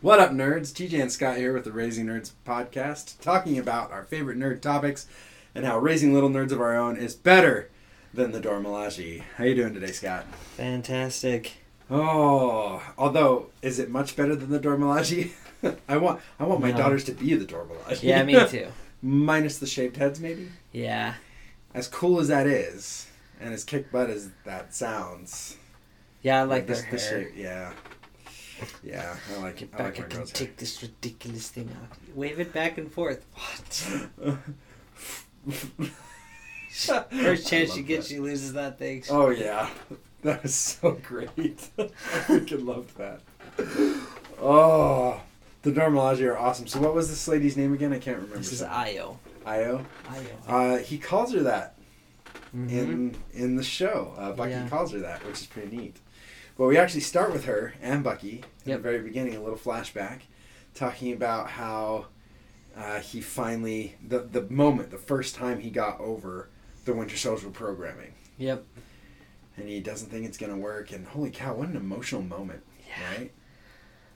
What up, nerds? TJ and Scott here with the Raising Nerds podcast, talking about our favorite nerd topics and how raising little nerds of our own is better than the Dora Milaje. How you doing today, Scott? Fantastic. Oh, although is it much better than the Dora Milaje? I want I want my No. daughters to be the Dora Milaje. Yeah, me too. Minus the shaved heads, maybe. Yeah. As cool as that is, and as kick butt as that sounds, Yeah, I like this- their this hair. shape- yeah, yeah, I like Get I like back my and girls' take this ridiculous thing off. Wave it back and forth. What? First chance she gets, she loses that thing. Oh yeah, that was so great. I freaking loved that. Oh, the Dora Milaje are awesome. So what was this lady's name again? I can't remember. This is. Ayo. Ayo. Ayo. Uh, he calls her that Mhm. in in the show. Uh, Bucky Yeah. calls her that, which is pretty neat. But we actually start with her and Bucky in Yep. the very beginning, a little flashback, talking about how uh, he finally the the moment, the first time he got over the Winter Soldier programming, Yep. and he doesn't think it's gonna work. And holy cow, what an emotional moment, Yeah. right?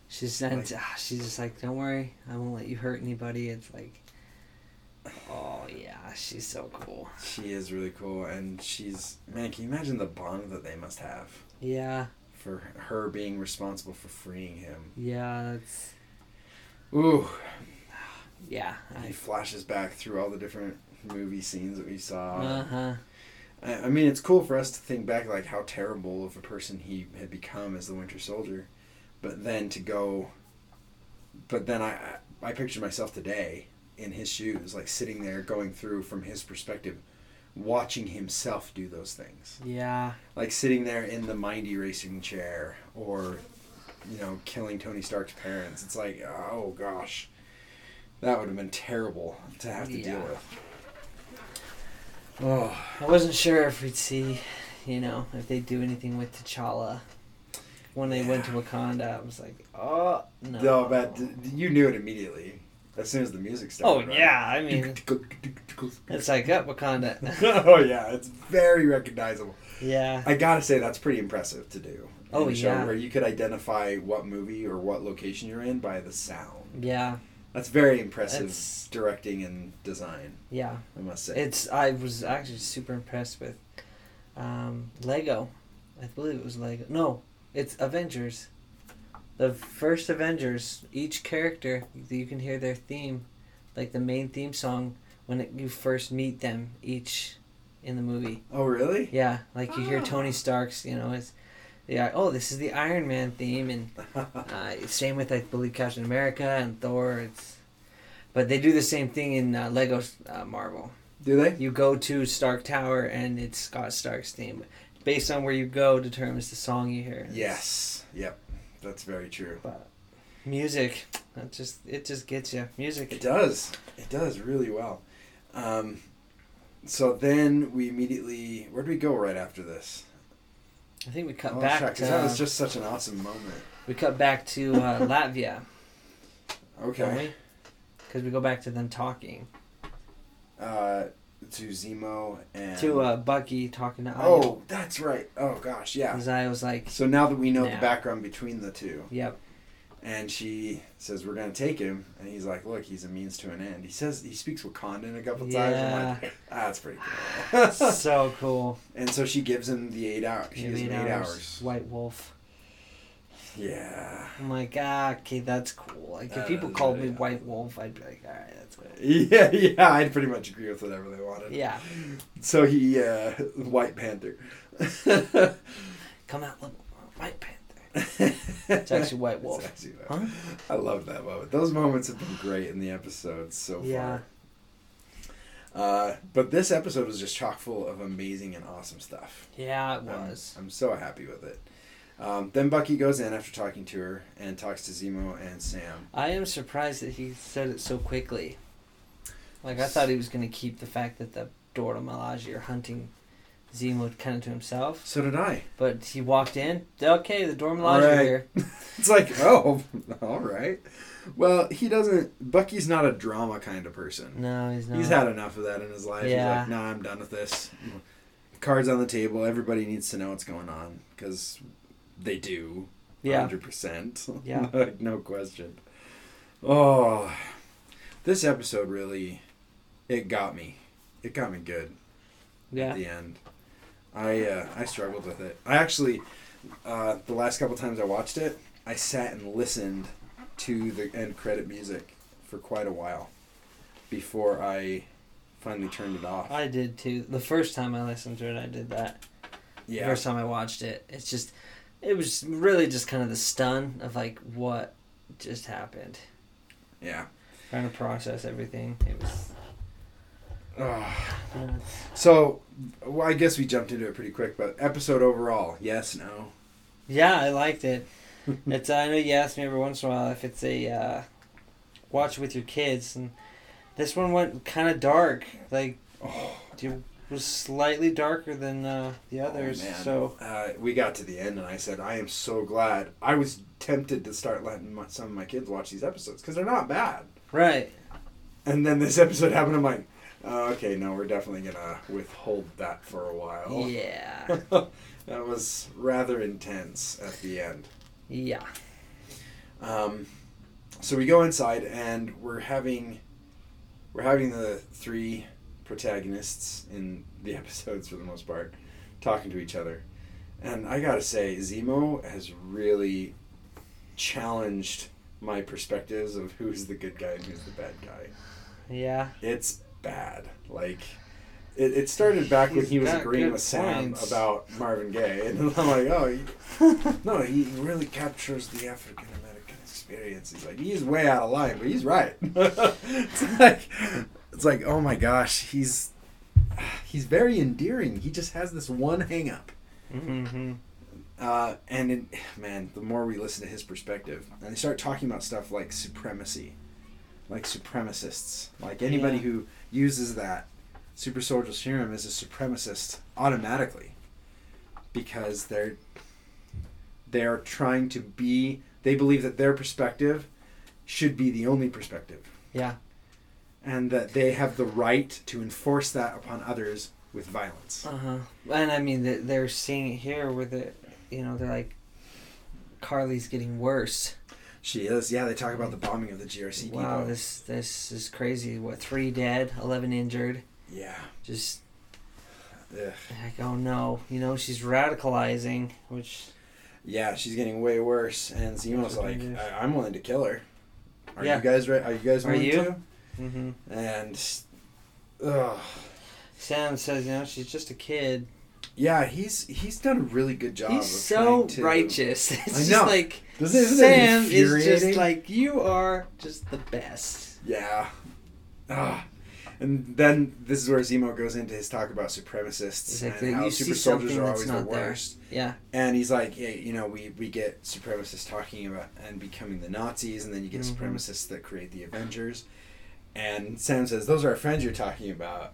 She's and, ah, she's just like, don't worry, I won't let you hurt anybody. It's like, oh yeah, she's so cool. She is really cool, and she's man. Can you imagine the bond that they must have Yeah, for her being responsible for freeing him? yeah, that's Ooh. yeah. He flashes back through all the different movie scenes that we saw. uh huh. I, I mean, it's cool for us to think back like how terrible of a person he had become as the Winter Soldier, but then to go. But then I I I picture myself today in his shoes, like sitting there going through from his perspective, watching himself do those things, Yeah, like sitting there in the mind erasing chair or. You know, killing Tony Stark's parents. It's like, oh gosh, that would have been terrible to have to deal with. Oh, I wasn't sure if we'd see, you know, if they'd do anything with T'Challa. When they went to Wakanda, I was like, oh no. no, but you knew it immediately as soon as the music starts. oh right? yeah, I mean, it's like up Wakanda. oh yeah, it's very recognizable. yeah, I gotta say that's pretty impressive to do. Oh, a show yeah. where you could identify what movie or what location you're in by the sound. yeah, That's very impressive It's- directing and design. yeah. I must say. It's I was actually super impressed with um, Lego. I believe it was Lego. No, it's Avengers. The first Avengers, each character you can hear their theme, like the main theme song when it, you first meet them each in the movie. oh really? Yeah, like you hear Ah. Tony Stark's, you know, it's yeah. Oh, this is the Iron Man theme, and uh, same with I believe Captain America and Thor. It's, but they do the same thing in uh, Lego uh, Marvel. do they? You go to Stark Tower and it's Scott Stark's theme. Based on where you go determines the song you hear. Yes. Yep. That's very true. But music, that just it just gets you. Music. It does. It does really well. Um, so then we immediately where do we go right after this? I think we cut Oh, back shit, 'cause to that was just such an awesome moment. we cut back to uh, Latvia, Okay. we? Because we go back to them talking Uh, to Zemo and to uh, Bucky talking to Ayo. oh, that's right. Oh gosh, yeah. Because I was like, So now that we know the background between the two, yep, and she says we're gonna take him, and he's like, "Look, he's a means to an end." He says he speaks Wakandan a couple times. I'm Yeah. like, ah, that's pretty cool. so cool. and so she gives him the eight hours. She gives him eight hours. White Wolf. Yeah. I'm like, ah, okay, that's cool. Like, if Uh, people called me yeah. White Wolf, I'd be like, all right, that's cool. Yeah, yeah, I'd pretty much agree with whatever they wanted. Yeah, So he, uh, White Panther. come out, look, White Panther. it's actually White Wolf. actually Huh? I love that moment. Those moments have been great in the episodes so Yeah. far. Uh, but this episode was just chock full of amazing and awesome stuff. Yeah, it I'm- was. I'm, so happy with it. Um, then Bucky goes in after talking to her and talks to Zemo and Sam. I am surprised that he said it so quickly. Like, I thought he was going to keep the fact that the Dora Milaje are hunting Zemo kind of to himself. So did I. But he walked in, okay, the Milaje are right. here. It's like, oh, all right. Well, he doesn't. Bucky's not a drama kind of person. No, he's not. He's had enough of that in his life. Yeah. He's like, nah, I'm done with this. Cards on the table. Everybody needs to know what's going on because they do. Yeah. hundred percent. Yeah. like, no question. Oh, this episode really, it got me. It got me good Yeah. at the end. I uh, I struggled with it. I actually, uh, the last couple times I watched it, I sat and listened to the end credit music for quite a while before I finally turned it off. I did too. The first time I listened to it, I did that. The yeah, first time I watched it, it's just, it was really just kind of the stun of like what just happened. yeah. Trying to process everything. It was. Ugh. So, well, I guess we jumped into it pretty quick, but episode overall, yes, no. Yeah, I liked it. it's I know you ask me every once in a while if it's a uh, watch with your kids, and this one went kind of dark. Like, Oh, it was slightly darker than uh, the others. man. so uh, we got to the end, and I said, I am so glad. I was tempted to start letting my, some of my kids watch these episodes because they're not bad. right, And then this episode happened. I'm like, oh, okay, no, we're definitely gonna withhold that for a while. yeah, that was rather intense at the end. yeah, Um, so we go inside, and we're having we're having the three protagonists in the episodes for the most part talking to each other, and I gotta say, Zemo has really challenged my perspectives of who's the good guy and who's the bad guy. yeah. It's bad. Like it, it started back when He's he was agreeing with Sam points. about Marvin Gaye, and I'm like, oh, he, no, he really captures the African American experience. He's like, he's way out of line, but he's right. it's like, it's like, oh my gosh, he's he's very endearing. He just has this one hang up. Mm-hmm. Uh, and it, man, the more we listen to his perspective, and they start talking about stuff like supremacy, like supremacists, like anybody Yeah. who uses that super soldier serum is a supremacist automatically, because they're they're trying to be. They believe that their perspective should be the only perspective, Yeah, and that they have the right to enforce that upon others with violence. uh huh. And I mean, they- they're seeing it here with it. You know, they're like, Karli's getting worse. She is, yeah. They talk about the bombing of the GRC Wow, depot. this this is crazy. What three dead, eleven injured. Yeah. Just Ugh. like oh no, you know she's radicalizing, which Yeah, she's getting way worse, and Zemo's like. I- "I'm willing to kill her." Are Yeah. you guys right? Are you guys Are you? to? Mm-hmm. And, ugh. Sam says you know she's just a kid. yeah, he's he's done a really good job. He's of so to- righteous. It's I just know. like Sam is just like you are just the best. yeah. Ah. And then this is where Zemo goes into his talk about supremacists like, and how super soldiers are always the not there. worst. Yeah, And he's like, yeah, you know, we, we get supremacists talking about and becoming the Nazis, and then you get Mhm. supremacists that create the Avengers. And Sam says, those are our friends you're talking about.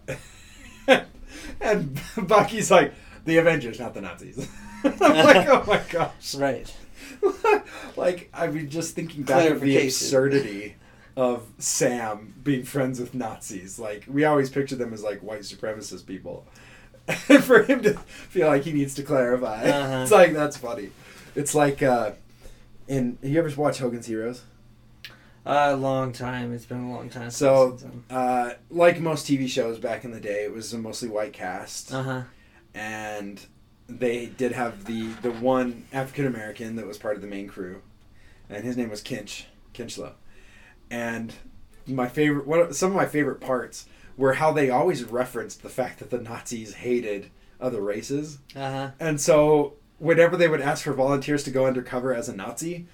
and Bucky's like, the Avengers, not the Nazis. I'm like, oh my gosh. right. like, I mean, just thinking back of the absurdity of Sam being friends with Nazis. Like, we always picture them as like white supremacist people. For him to feel like he needs to clarify, Uh-huh. it's like that's funny. It's like, uh, in you ever watch Hogan's Heroes? A long time. It's been a long time. So- Uh, like most TV shows back in the day, it was a mostly white cast, uh huh. and they did have the the one African American that was part of the main crew, and his name was Kinch Kinchloe, and my favorite one some of my favorite parts were how they always referenced the fact that the Nazis hated other races, Uh huh. and so whenever they would ask for volunteers to go undercover as a Nazi,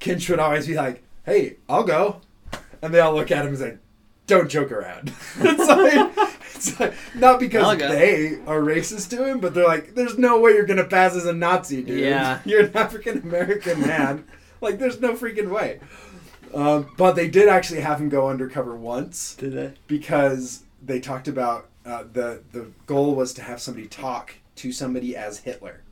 Kinch would always be like, "Hey, I'll go," and they all look at him and say, "Don't joke around." it's like, it's like not because they are racist to him, but they're like, "There's no way you're gonna pass as a Nazi, dude. Yeah. you're an African American man. like, there's no freaking way." Um, but they did actually have him go undercover once Did they? because they talked about uh, the the goal was to have somebody talk to somebody as Hitler,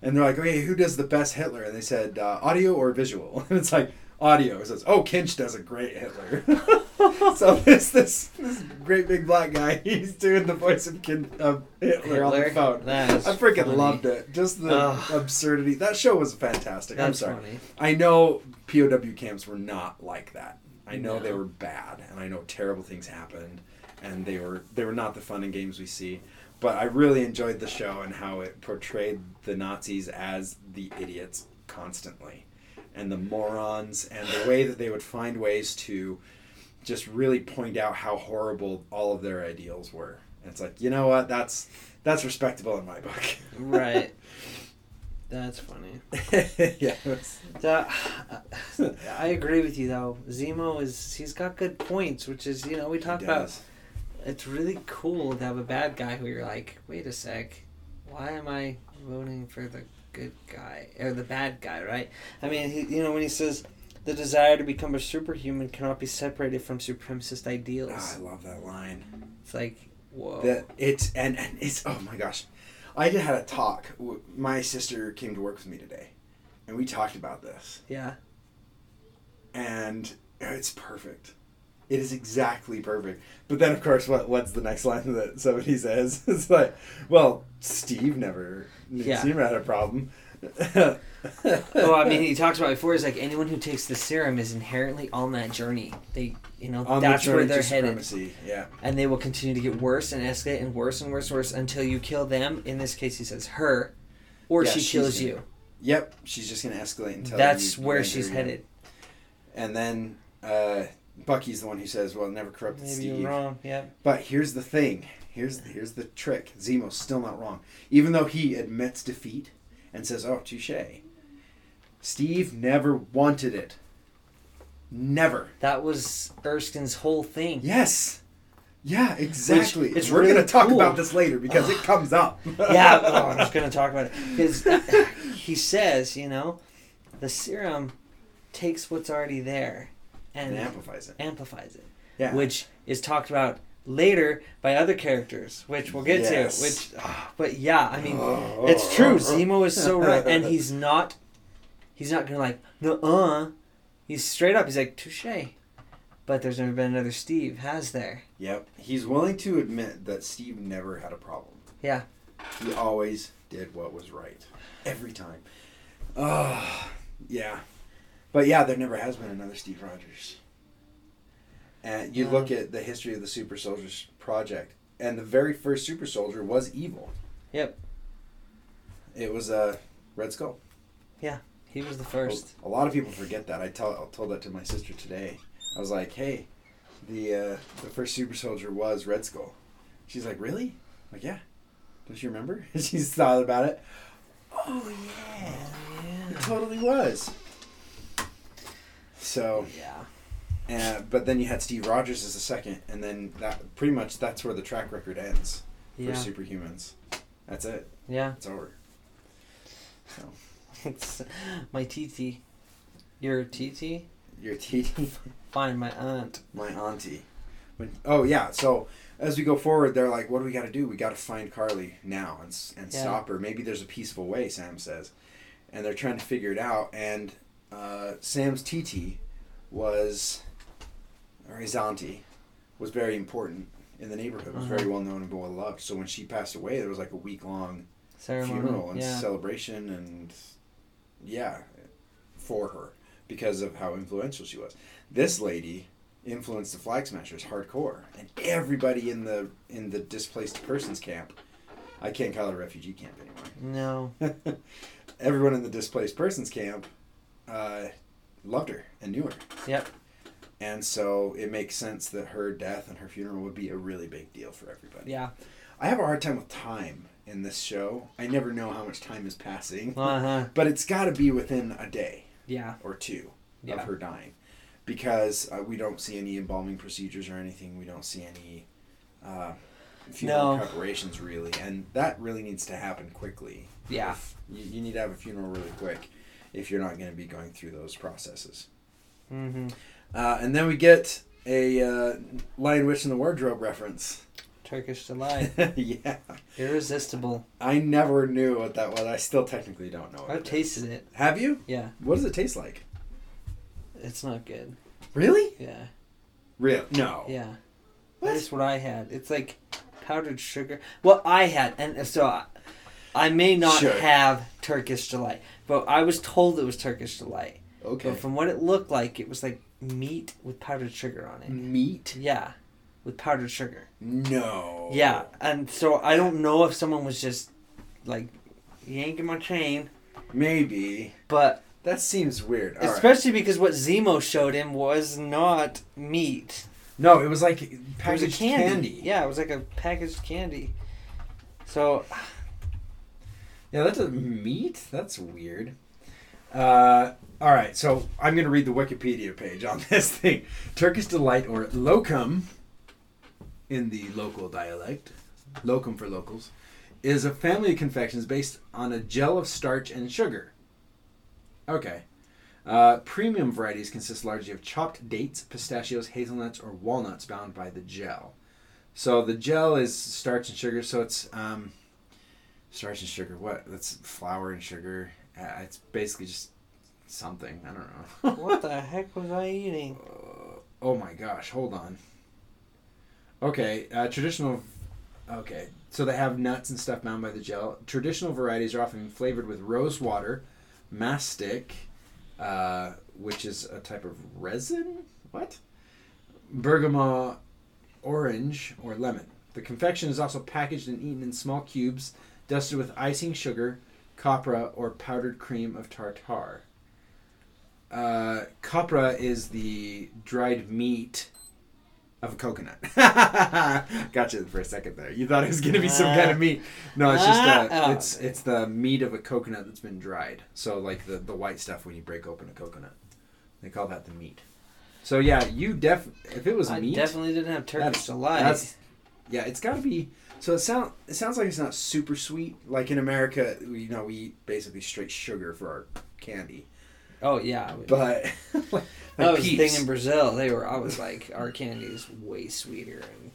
and they're like, okay, who does the best Hitler? And they said uh, audio or visual, and it's like audio. It says, "Oh, Kinch does a great Hitler." so this this this great big black guy, he's doing the voice of, Kin, of Hitler, on the phone. I freaking funny. loved it. Just the Ugh. absurdity. That show was fantastic. I'm sorry. funny. I know POW camps were not like that. I know they were bad, and I know terrible things happened, and they were they were not the fun and games we see. But I really enjoyed the show and how it portrayed the Nazis as the idiots constantly, and the morons, and the way that they would find ways to just really point out how horrible all of their ideals were. And it's like you know what that's that's respectable in my book. Right. That's funny. yeah. was- The, I agree with you though. Zemo is he's got good points, which is you know we talked about. It's really cool to have a bad guy who you're like, wait a sec, why am I voting for the good guy or the bad guy? Right? I mean, he, you know when he says. The desire to become a superhuman cannot be separated from supremacist ideals. Ah, I love that line. It's like, whoa. that it's and, and it's oh my gosh i just had a talk my sister came to work with me today and we talked about this yeah. and it's perfect it is exactly perfect but then of course what what's the next line that somebody says it's like well steve never Yeah. steve never had a problem well, I mean, he talks about it before. He's like anyone who takes the serum is inherently on that journey. They, you know, on the that's where they're headed, yeah and they will continue to get worse and escalate and worse and worse and worse until you kill them. In this case, he says her, or Yeah, she kills gonna- you. yep she's just gonna escalate until That's where she's headed. and then uh bucky's the one who says well never corrupted Maybe steve you're wrong. Yeah. But here's the thing. Here's here's the trick. Zemo's still not wrong, even though he admits defeat and says, "Oh, touche." Steve never wanted it. Never. That was Erskine's whole thing. Yes. Yeah, exactly. it's We're really gonna talk cool. about this later because it comes up. yeah, oh, I'm just gonna talk about it because uh, he says, you know, the serum takes what's already there and and amplifies it. amplifies it. Yeah. which is talked about later by other characters, which we'll get Yes. to. Which, ah, but yeah, I mean, Oh. it's true. Zemo is so right, and he's not. He's not gonna like no uh. He's straight up. He's like touche. But there's never been another Steve, has there? Yep. He's willing to admit that Steve never had a problem. Yeah. He always did what was right. Every time. Oh, yeah. But yeah, there never has been another Steve Rogers. And you Yeah. look at the history of the Super Soldiers project, and the very first Super Soldier was evil. Yep. It was a Red Skull. Yeah, he was the first. A lot of people forget that. I tell I told that to my sister today. I was like, "Hey, the uh, the first Super Soldier was Red Skull." She's like, "Really?" I'm like, "Yeah." Don't you remember? She's thought about it. Oh yeah, it totally was. So, Yeah. uh, but then you had Steve Rogers as a second, and then that pretty much that's where the track record ends for Yeah. Superhumans. That's it. Yeah. It's over. So It's my TT. Your TT? your TT. Fine, my aunt. my auntie. When, oh yeah, so as we go forward, they're like, "What do we got to do? We got to find Karli now and and Yeah. stop her. Maybe there's a peaceful way." Sam says, and they're trying to figure it out. And uh, Sam's TT was, or his auntie, was very important in the neighborhood. Was very Uh-huh. well known and well loved. So when she passed away, there was like a week long Ceremony. funeral and yeah. celebration and yeah for her because of how influential she was this lady influenced the flag smashers hardcore and everybody in the in the displaced persons camp i can't call it a refugee camp anymore. No. everyone in the displaced persons camp uh, loved her and knew her Yep. and so it makes sense that her death and her funeral would be a really big deal for everybody Yeah. i have a hard time with time in this show i never know how much time is passing Uh huh. but it's got to be within a day Yeah. or two Yeah. of her dying because uh, we don't see any embalming procedures or anything we don't see any uh, funeral No. preparations really and that really needs to happen quickly Yeah. You, you need to have a funeral really quick if you're not going to be going through those processes Mm-hmm. uh, and then we get a uh, lion witch in the wardrobe reference Turkish delight. yeah Irresistible. i never knew what that was i still technically don't know what I've it is. tasted it. have you Yeah. what does it taste like It's not good. Really? Yeah. Real? No. Yeah. What? That's what I had. It's like powdered sugar. Well, I had, and so I, may not Sure. have Turkish delight, but I was told it was Turkish delight. Okay. But from what it looked like, it was like meat with powdered sugar on it. Meat? Yeah, with powdered sugar. No. Yeah, and so I don't know if someone was just like yanking my chain, Maybe. but That seems weird. All right. especially because what Zemo showed him was not meat. No, it was like It was a packaged candy. candy. Yeah, it was like a packaged candy. So Yeah, that's a meat. That's weird. Uh, all right, so I'm going to read the Wikipedia page on this thing. Turkish delight, or lokum, in the local dialect, lokum for locals, is a family of confections based on a gel of starch and sugar. Okay. Uh, premium varieties consist largely of chopped dates, pistachios, hazelnuts, or walnuts bound by the gel. So the gel is starch and sugar, so it's um, starch and sugar. What? That's flour and sugar. Uh, it's basically just something. I don't know. what the heck was I eating? Uh, oh my gosh! Hold on. Okay, uh, traditional. Okay, so they have nuts and stuff bound by the gel. Traditional varieties are often flavored with rose water, mastic, uh, which is a type of resin. What? Bergamot, orange, or lemon. The confection is also packaged and eaten in small cubes, dusted with icing sugar, copra, or powdered cream of tartar. Uh, copra is the dried meat of a coconut. gotcha for a second there. You thought it was gonna be some kind of meat. No, it's just uh, Ah. it's it's the meat of a coconut that's been dried. So like the the white stuff when you break open a coconut, they call that the meat. So yeah, you def if it was I meat, definitely didn't have Turkish That's- delight. yeah, it's got to be. So it sound it sounds like it's not super sweet. Like in America, we- you know, we eat basically straight sugar for our candy. oh yeah. But like that was the thing in Brazil. They were. I was like, our candy is way sweeter and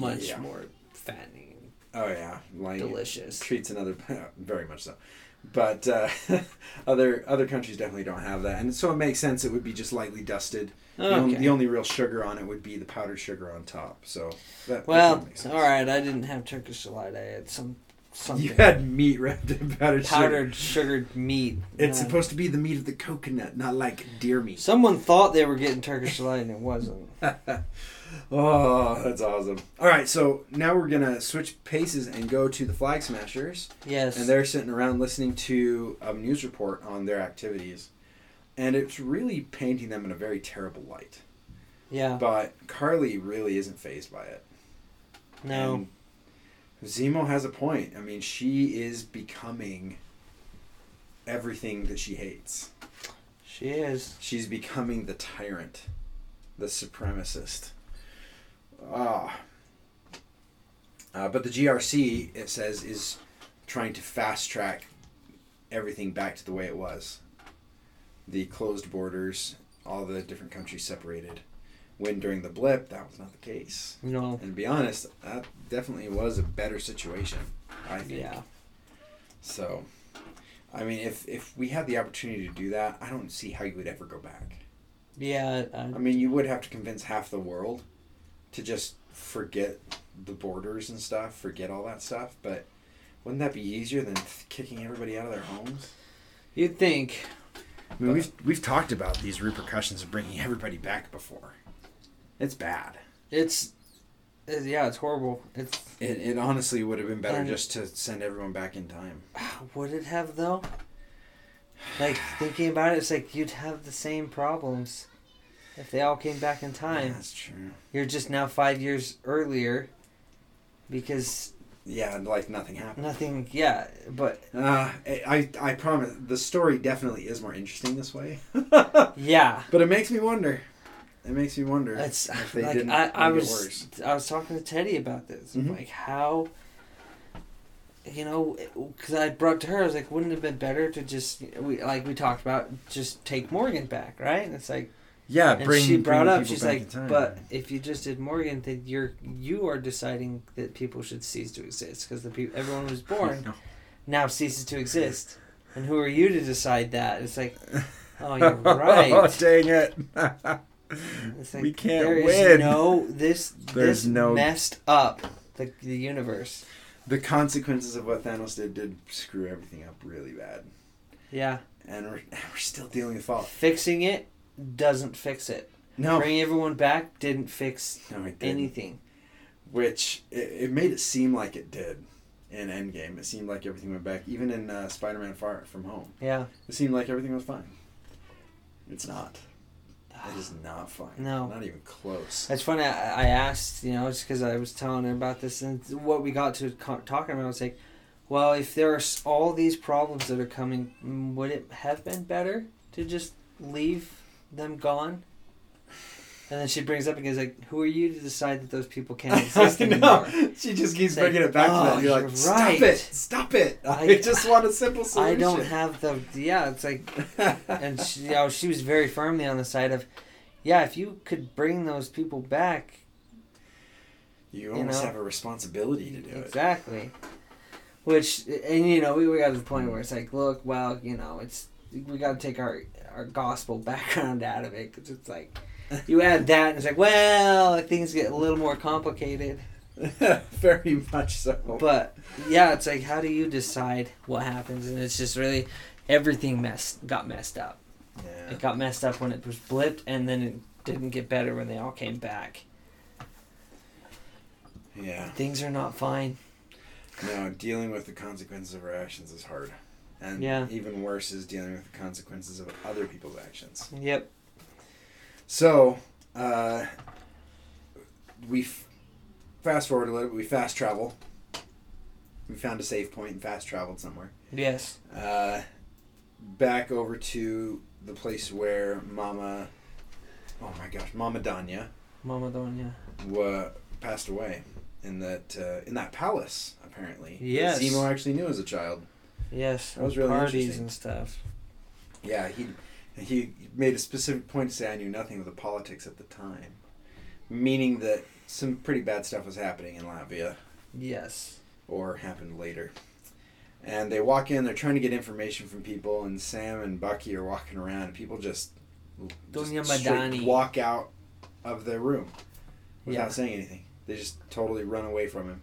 much Yeah. more fattening, oh yeah, like delicious. treats another very much so. But uh, other other countries definitely don't have that, and so it makes sense. It would be just lightly dusted. The, only, the only real sugar on it would be the powdered sugar on top. So that Well, that all right. I didn't have Turkish delight. I had some something You had meat wrapped in powdered, sugar. powdered sugared meat. It's supposed to be the meat of the coconut, not like deer meat. Someone thought they were getting Turkish delight and it wasn't. oh, that's awesome. All right, so now we're gonna switch paces and go to the Flag Smashers, Yes. and they're sitting around listening to a news report on their activities, and it's really painting them in a very terrible light. yeah. But Karli really isn't phased by it. No. And Zemo has a point. I mean, she is becoming everything that she hates. She is. She's becoming the tyrant, the supremacist. Ah. Uh, but the GRC, it says, is trying to fast track everything back to the way it was. The closed borders, all the different countries separated. When during the blip, that was not the case. No. And to be honest, that definitely was a better situation, I think. Yeah. So, I mean, if if we had the opportunity to do that, I don't see how you would ever go back. Yeah. I, I mean, you would have to convince half the world to just forget the borders and stuff, forget all that stuff. But wouldn't that be easier than kicking everybody out of their homes? you'd think. I mean, we've we've talked about these repercussions of bringing everybody back before. It's bad. It's. it- yeah, it's horrible. It's. It, it honestly would have been better just to send everyone back in time. Would it have though? Like thinking about it, it's like you'd have the same problems if they all came back in time. That's true. You're just now five years earlier because Yeah, like nothing happened. nothing. Yeah, but Uh, I, I promise the story definitely is more interesting this way. yeah, but it makes me wonder. It makes me wonder it's if they like didn't I, I was worse. I was talking to Teddy about this. Mhm. Like how. You know, because I brought to her, I was like, wouldn't it have been better to just, we like we talked about, just take Morgan back, right? And it's like, Yeah, and bring. she brought up, she's like, but if you just did Morgan, then you're you are deciding that people should cease to exist because the people, everyone who's born No. now ceases to exist, and who are you to decide that? It's like, Oh, you're right. oh, dang it. Like, We can't there is win. no this. There's this no- messed up the the universe. the consequences of what Thanos did did screw everything up really bad. Yeah, And we're, we're still dealing with Fallout. fixing it doesn't fix it. No. Bringing everyone back didn't fix No, it didn't. anything. Which, it, it made it seem like it did in Endgame. It seemed like everything went back. Even in uh, Spider-Man Far From Home. Yeah. It seemed like everything was fine. It's not. It is not fine. No. Not even close. It's funny. I, I asked, you know, just because I was telling her about this, and what we got to co- talking about I was like, well, if there are all these problems that are coming, mm, would it have been better to just leave them gone? And then she brings up and goes like, "Who are you to decide that those people can't exist anymore?" She just keeps like, bringing it back to oh, that. You're you're like, stop right. it. Stop it. I, I- just want a simple solution." I don't have the yeah. It's like, and she, you know, she was very firmly on the side of, yeah, if you could bring those people back, you almost know? have a responsibility to do it. Exactly. Which and you know we, we got to the point where it's like, look, well, you know, it's we got to take our our gospel background out of it because it's like you add that and it's like, well, things get a little more complicated. Very much so. But yeah, it's like, how do you decide what happens? And it's just really everything messed got messed up. yeah. It got messed up when it was blipped, and then it didn't get better when they all came back. yeah. Things are not fine. No, dealing with the consequences of our actions is hard. And Yeah. even worse is dealing with the consequences of other people's actions. Yep. So, uh, we f- fast forward a little bit. We fast travel. We found a safe point and fast traveled somewhere. Yes. Uh, back over to the place where Mama, oh my gosh, Mama Donya, Mama Donya. wa- passed away in that uh, in that palace. Apparently, Yes. Zemo actually knew as a child. Yes. That was really parties interesting. and stuff. Yeah, he he made a specific point to say I knew nothing of the politics at the time, meaning that some pretty bad stuff was happening in Latvia Yes. or happened later. And they walk in, they're trying to get information from people, and Sam and Bucky are walking around, and people just, just walk out of their room without Yeah. saying anything. They just totally run away from him.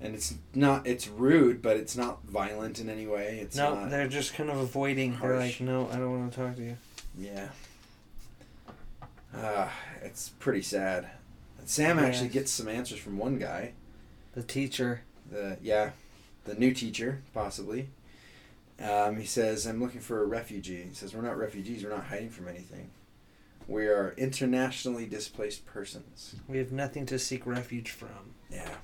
And it's not, it's rude, but it's not violent in any way. It's no, not, they're just kind of avoiding. They're like, no, I don't want to talk to you. Yeah. Uh, it's pretty sad. Sam Yeah. actually gets some answers from one guy. The teacher. The yeah, the new teacher possibly. Um, he says, "I'm looking for a refugee." He says, "We're not refugees. We're not hiding from anything. We are internationally displaced persons." We have nothing to seek refuge from. Yeah.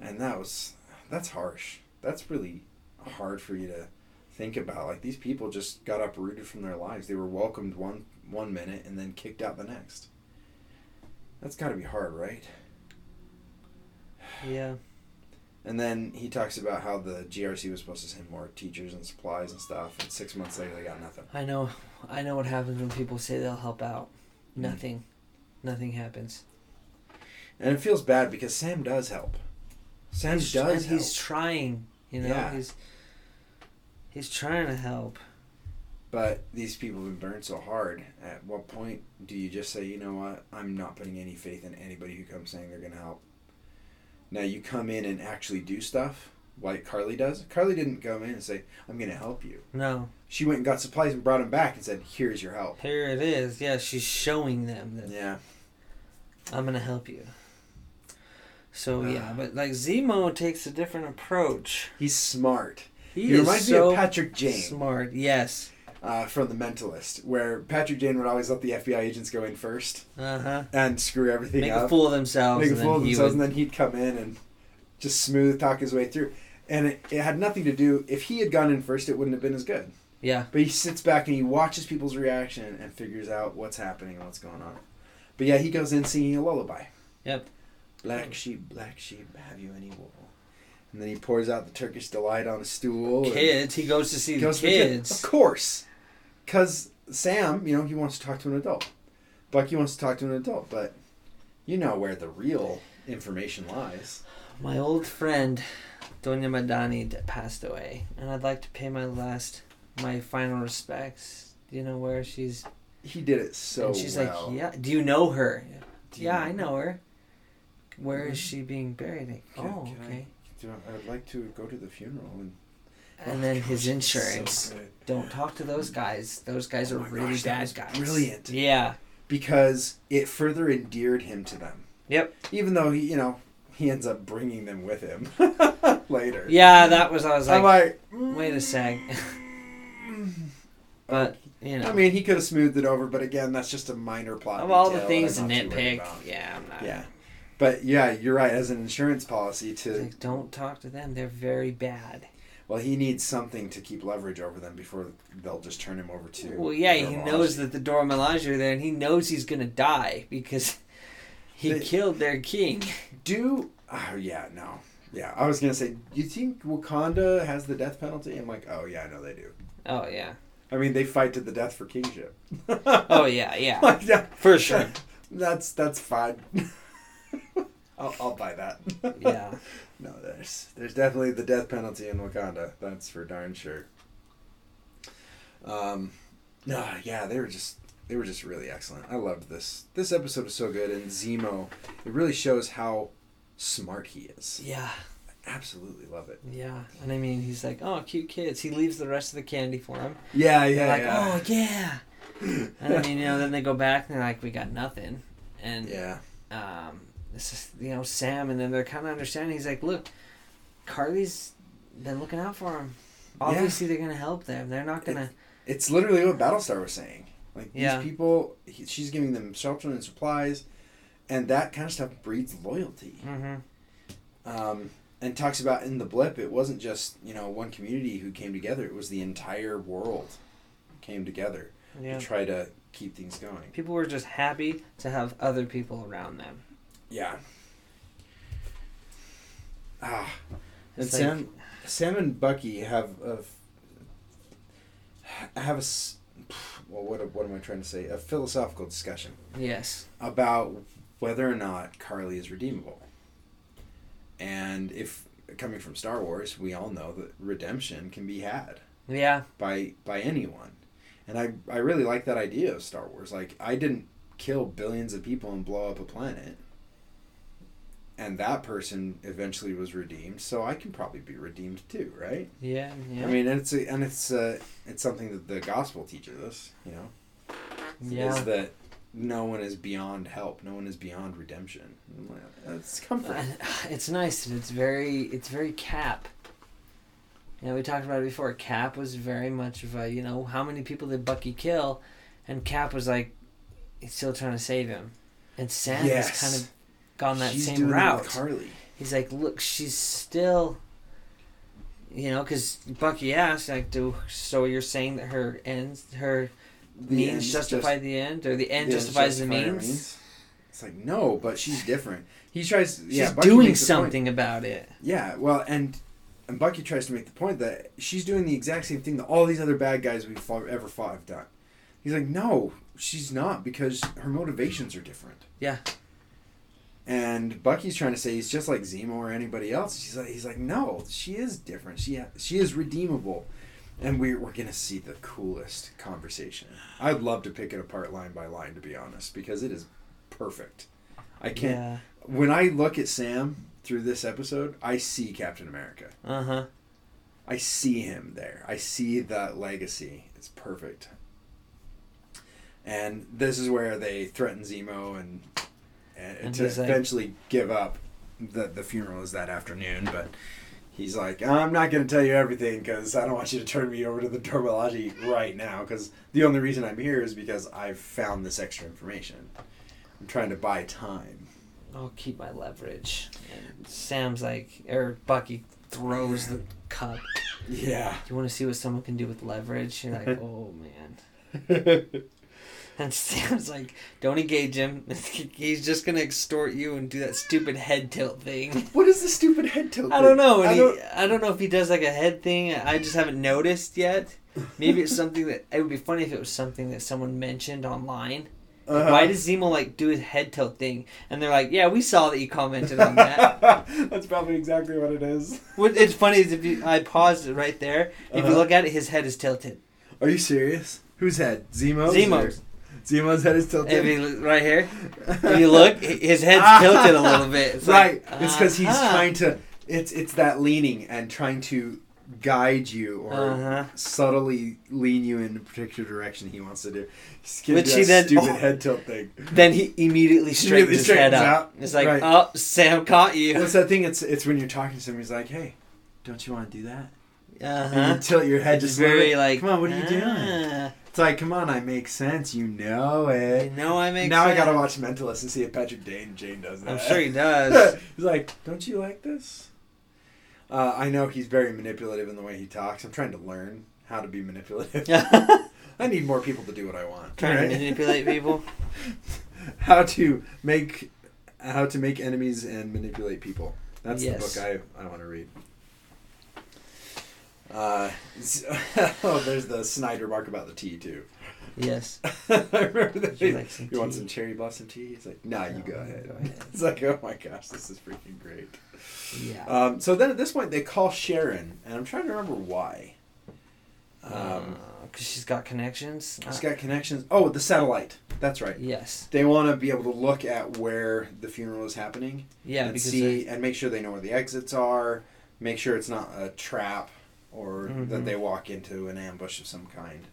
And that was that's harsh. That's really hard for you to think about. Like these people just got uprooted from their lives. They were welcomed one one minute and then kicked out the next. That's got to be hard, right? Yeah. And then he talks about how the GRC was supposed to send more teachers and supplies and stuff, and six months later they got nothing. I know. I know what happens when people say they'll help out. Mm. Nothing. Nothing happens. And it feels bad because Sam does help. Sam he's, does help. he's trying. You know. Yeah. He's. He's trying to help. But these people have been burned so hard. At what point do you just say, you know what, I'm not putting any faith in anybody who comes saying they're going to help? Now you come in and actually do stuff like Karli does. Karli didn't come in and say, I'm going to help you. No. She went and got supplies and brought them back and said, here's your help. Here it is. Yeah, she's showing them that Yeah. I'm gonna help you. So Ah. yeah, but like Zemo takes a different approach. He's smart. He, He, is reminds so me of Patrick Jane smart. Yes. uh, from The Mentalist, where Patrick Jane would always let the FBI agents go in first Uh huh. and screw everything Make up. a fool of themselves. make a and fool of themselves, would- and then he'd come in and just smooth talk his way through. And it, it had nothing to do. If he had gone in first, it wouldn't have been as good. Yeah. But he sits back and he watches people's reaction and figures out what's happening and what's going on. But yeah, he goes in singing a lullaby. Yep. Black sheep, black sheep, have you any wool? And then he pours out the Turkish delight on a stool. Kids. He goes to see the goes kid- kids. Of course. Because Sam, you know, he wants to talk to an adult. Bucky wants to talk to an adult, but you know where the real information lies. My old friend, Donya Madani, passed away, and I'd like to pay my last my final respects. Do You know where she's He did it so and she's well. like, yeah. Do you know her? Do you yeah, I know her. Where is Mhm. she being buried? Like, Can- oh, can I- okay. Do I, I'd like to go to the funeral and. And Oh, then gosh, his it's so insurance. Don't talk to those guys. Those guys Oh are really gosh, bad guys. brilliant. Yeah. because it further endeared him to them. Yep. Even though he, you know, he ends up bringing them with him later. Yeah, that was. I was like, like, wait a sec. but you know, I mean, he could have smoothed it over, but again, that's just a minor plot. of all the things to that I'm not too worried nitpick, yeah, I'm not. Yeah, but yeah, you're right. As an insurance policy, to Like, don't talk to them. They're very bad. well, he needs something to keep leverage over them before they'll just turn him over to. Well, yeah, he knows that the Dora Milaje are there, and he knows he's gonna die because he They- killed their king. Do oh yeah no yeah I was gonna say you think Wakanda has the death penalty? I'm like oh yeah I know they do. Oh yeah. I mean they fight to the death for kingship. Oh yeah, yeah, Like, yeah, for sure. That's that's fine. I'll, I'll buy that. Yeah. No, there's there's definitely the death penalty in Wakanda. That's for darn sure. Um, no, yeah, they were just they were just really excellent. I loved this. This episode was so good, and Zemo, it really shows how smart he is. Yeah, I absolutely love it. yeah. And I mean, he's like, oh, cute kids. He leaves the rest of the candy for him. Yeah, yeah, like, yeah. oh yeah. And I mean, you know, then they go back and they're like, we got nothing. And yeah, um, is you know Sam, and then they're kind of understanding. He's like, look, Karli's been looking out for him. Obviously, they're gonna help them. They're not gonna. it's literally what Battlestar was saying. Like these Yeah. people, he, she's giving them shelter and supplies, and that kind of stuff breeds loyalty. Mm-hmm. um, and talks about in the blip it wasn't just you know one community who came together it was the entire world came together Yeah. to try to keep things going People were just happy to have other people around them. Yeah ah and like- sam sam and bucky have a have a well what, what am i trying to say a philosophical discussion Yes. about whether or not karli is redeemable and if coming from star wars we all know that redemption can be had Yeah. by by anyone. And I I really like that idea of Star Wars. Like I didn't kill billions of people and blow up a planet. And that person eventually was redeemed, so I can probably be redeemed too, right? Yeah. Yeah. I mean, it's a, and it's uh, it's something that the gospel teaches us, you know, yeah. is that no one is beyond help, no one is beyond redemption. It's comfort. And it's nice and it's very it's very cap you know we talked about it before cap was very much of a you know how many people did bucky kill and cap was like he's still trying to save him and sam Yes. has kind of gone that She's same route Karli. he's like look she's still you know because bucky asked like do so you're saying that her ends her The means justify just- the end or the end the justifies the justify her means It's like no, but she's different. He tries. she's yeah, Bucky doing something about it Yeah, well, and and Bucky tries to make the point that she's doing the exact same thing that all these other bad guys we've fought, ever fought have done. He's like, no, she's not because her motivations are different. Yeah. And Bucky's trying to say he's just like Zemo or anybody else. He's like, he's like, no, she is different. She she is redeemable, and we're we're gonna see the coolest conversation. I'd love to pick it apart line by line, to be honest, because it is perfect. I can't. yeah When I look at Sam through this episode, I see Captain America. uh-huh I see him there. I see that legacy. It's perfect. And this is where they threaten Zemo and, and, And to he's like- eventually give up. The the funeral is that afternoon, but he's like, I'm not going to tell you everything because I don't want you to turn me over to the Dora Milaje right now. Because the only reason I'm here is because I've found this extra information. I'm trying to buy time. I'll keep my leverage. And Sam's like, or Bucky throws the cup. Yeah. You want to see what someone can do with leverage? You're like, oh man. And Sam's like, don't engage him. He's just gonna extort you and do that stupid head tilt thing. what is the stupid head tilt? I don't know. I he, don't- I don't know if he does like a head thing. I just haven't noticed yet. Maybe it's something that it would be funny if it was something that someone mentioned online. Uh-huh. Why does Zemo like do his head tilt thing? And they're like, yeah, we saw that you commented on that. That's probably exactly what it is. What it's funny is if you I paused it right there. If Uh-huh. you look at it, his head is tilted. Are you serious? Whose head? Zemo's? Zemo's. or- Zemo's head is tilted. If you look right here, if you look, his head's tilted a little bit. It's right. like, it's because he's uh-huh. trying to. It's it's that leaning and trying to guide you or Uh-huh. subtly lean you in a particular direction he wants to do. Which he then- stupid oh. head tilt thing. Then he immediately straightens his head up. out. It's like, Right. oh, Sam caught you. What's that thing? It's it's when you're talking to someone. He's like, "Hey, don't you want to do that?" Uh And you tilt your head It's just very like. Come on, what are you doing? ah, It's like, come on, I make sense. You know You it. know I make. now I gotta watch Mentalist and see if Patrick Dane Jane does that. I'm sure he does. he's like, don't you like this? Uh, I know he's very manipulative in the way he talks. I'm trying to learn how to be manipulative. I need more people to do what I want. Trying alright? to manipulate people. how to make how to make enemies and manipulate people. That's Yes. the book I, I want to read. Uh, oh, there's the Snyder mark about the tea too. Yes. I remember that. You like you want some cherry blossom tea? It's like, Nah, you No, go ahead. go ahead. It's like, oh my gosh, this is freaking great. Yeah. Um, so then at this point they call Sharon, and I'm trying to remember why. Um, because she's got connections. she's Uh, got connections. Oh, the satellite. That's right. yes. They want to be able to look at where the funeral is happening. Yeah, and because see and make sure they know where the exits are. Make sure it's not a trap or Mhm. that they walk into an ambush of some kind.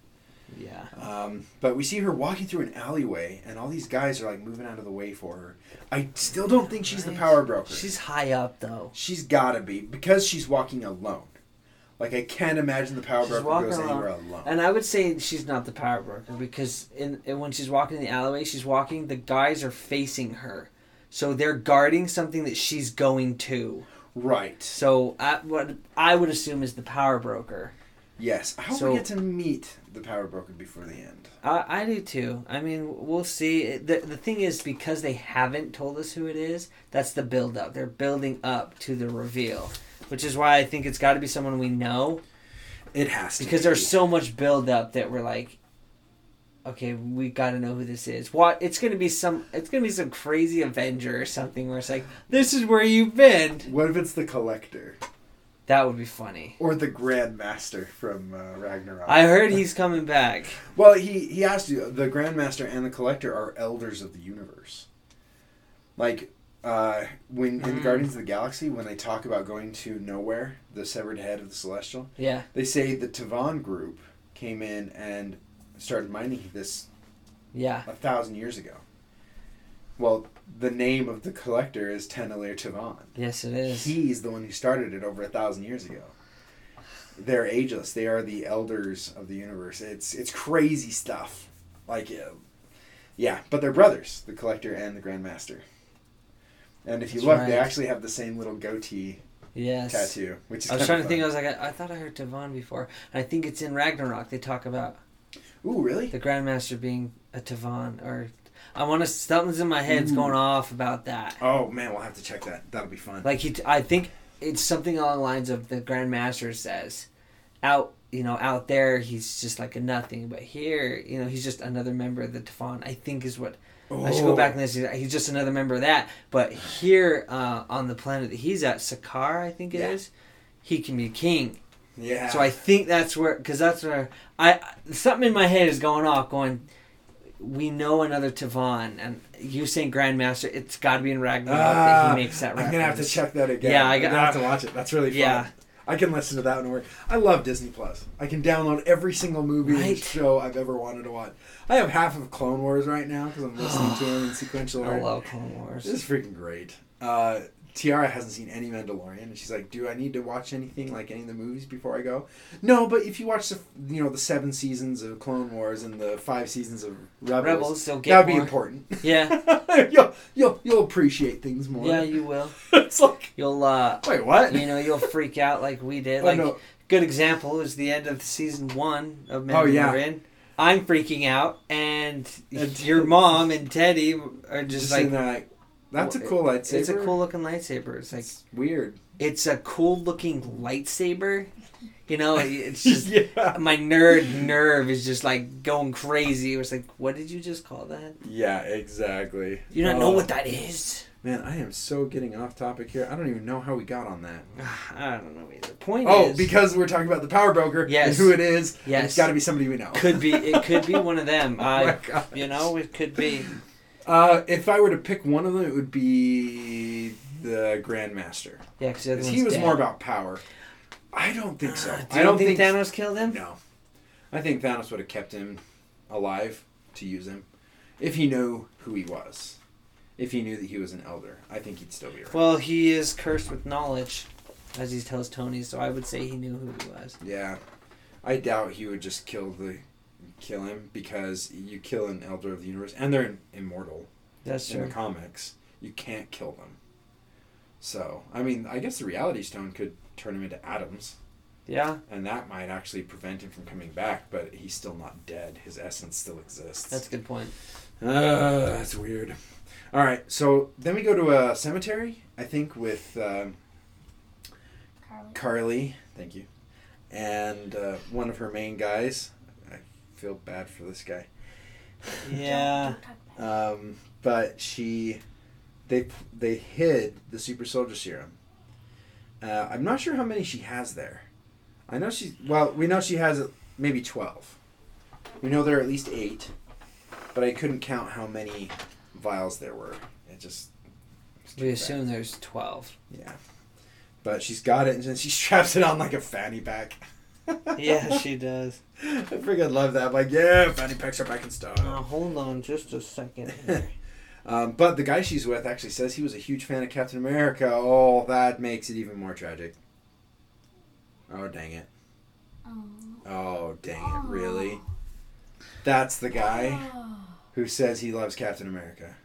yeah. Um, but we see her walking through an alleyway, and all these guys are like moving out of the way for her. I still don't think she's the power broker. She's high up though. she's gotta be because she's walking alone. Like I can't imagine the power She's broker walking goes alone. anywhere alone. And I would say she's not the power broker because in, in when she's walking in the alleyway, she's walking. The guys are facing her, so they're guarding something that she's going to. Right. So I, what I would assume is the power broker. Yes. I hope So- we get to meet the power broker before the end. I, I do too. I mean, we'll see. The, the thing is, because they haven't told us who it is, that's the build up. They're building up to the reveal, which is why I think it's got to be someone we know It has to because be. there's so much build up that we're like, okay, we got to know who this is. What? It's gonna be some. It's gonna be some crazy Avenger or something where it's like, this is where you've been. What if it's the collector That would be funny. or the Grand Master from uh, Ragnarok? I heard he's coming back. Well, he he has to. The Grandmaster and the Collector are elders of the universe. Like uh, when in Mm. Guardians of the Galaxy, when they talk about going to nowhere, the severed head of the Celestial, Yeah. they say the Tivan group came in and started mining this Yeah. a thousand years ago. Well, the name of the Collector is Taneleer Tivan. Yes, it is. He's the one who started it over a thousand years ago. They're ageless. They are the elders of the universe. It's it's crazy stuff. Like, uh, yeah, but they're brothers, the Collector and the Grandmaster. And if you That's look, they actually have the same little goatee yes. tattoo, which is. I was trying to think. I was like, I, I thought I heard Tivan before, and I think it's in Ragnarok. They talk about Ooh, really? the Grandmaster being a Tivan, or I want to. Something's in my head's Ooh. going off about that. Oh man, we'll have to check that. That'll be fun. Like he, I think it's something along the lines of the Grandmaster says, out, you know, out there he's just like a nothing, but here, you know, he's just another member of the Tivan. I think is what I should go back and listen. He's just another member of that. But here uh, on the planet that he's at, Sakaar, I think it is, Yeah. he can be king. Yeah. So I think that's where, because that's where I something in my head is going off, going. We know another Tivan, and you saying Grandmaster, it's got to be in Ragnarok that Ah, he makes that Reference. I'm gonna have to check that again. Yeah, I I'm got- gonna have to watch it. That's really fun. Yeah. I can listen to that one. Work. I love Disney Plus. I can download every single movie and show I've ever wanted to watch. I have half of Clone Wars right now because I'm listening to them in sequential order. I love Clone Wars. This is freaking great. Uh, Tiara hasn't seen any Mandalorian, and she's like, "Do I need to watch anything like any of the movies before I go?" No, but if you watch the you know the seven seasons of Clone Wars and the five seasons of Rebels, Rebels, that would be more. important. Yeah, you'll you'll you'll appreciate things more. yeah, you will. it's like You'll, uh, wait, what? you know, you'll freak out like we did. Oh, Like, no. good example is the end of season one of Mandalorian. Oh, yeah. I'm freaking out, and And- your mom and Teddy are just, Just like, that's a cool lightsaber. it's a cool looking lightsaber. It's like, It's weird. it's a cool looking lightsaber. You know, it's just yeah. my nerd nerve is just like going crazy. It was like, what did you just call that? Yeah, exactly. You don't know Oh, what that is? Man, I am so getting off topic here. I don't even know how we got on that. I don't know either. Point Oh, is, because we're talking about the power broker Yes. and who it is. Yes. It's got to be somebody we know. could be it could be one of them. Oh I, you know, it could be. Uh, if I were to pick one of them, it would be the Grandmaster. Yeah, because he was dead. more about power. I don't think so. Uh, do I don't think, think Thanos killed him? No. I think Thanos would have kept him alive to use him if he knew who he was. If he knew that he was an elder, I think he'd still be around. Well, he is cursed with knowledge, as he tells Tony. So I would say he knew who he was. yeah, I doubt he would just kill the kill him because you kill an elder of the universe, and they're immortal That's in the comics. You can't kill them. So I mean, I guess the Reality Stone could turn him into atoms. Yeah, and that might actually prevent him from coming back. But he's still not dead. His essence still exists. that's a good point. Uh, that's weird. All right, so then we go to a cemetery. I think with um, Karli. Karli. Thank you, and uh, one of her main guys. I feel bad for this guy. Yeah. Don't talk about Um, but she, they they hid the super soldier serum. Uh, I'm not sure how many she has there. I know she. Well, we know she has maybe twelve. We know there are at least eight, but I couldn't count how many vials there were. It just. it's We fast. assume there's twelve. Yeah, but she's got it, and she straps it on like a fanny pack. Yeah, she does. I freaking love that. I'm like, yeah, fanny packs are back in style. Now, hold on just a second. Um, but the guy she's with actually says he was a huge fan of Captain America. Oh, that makes it even more tragic. Oh, dang it. Oh. Oh, dang it. Really? That's the guy Oh. who says he loves Captain America.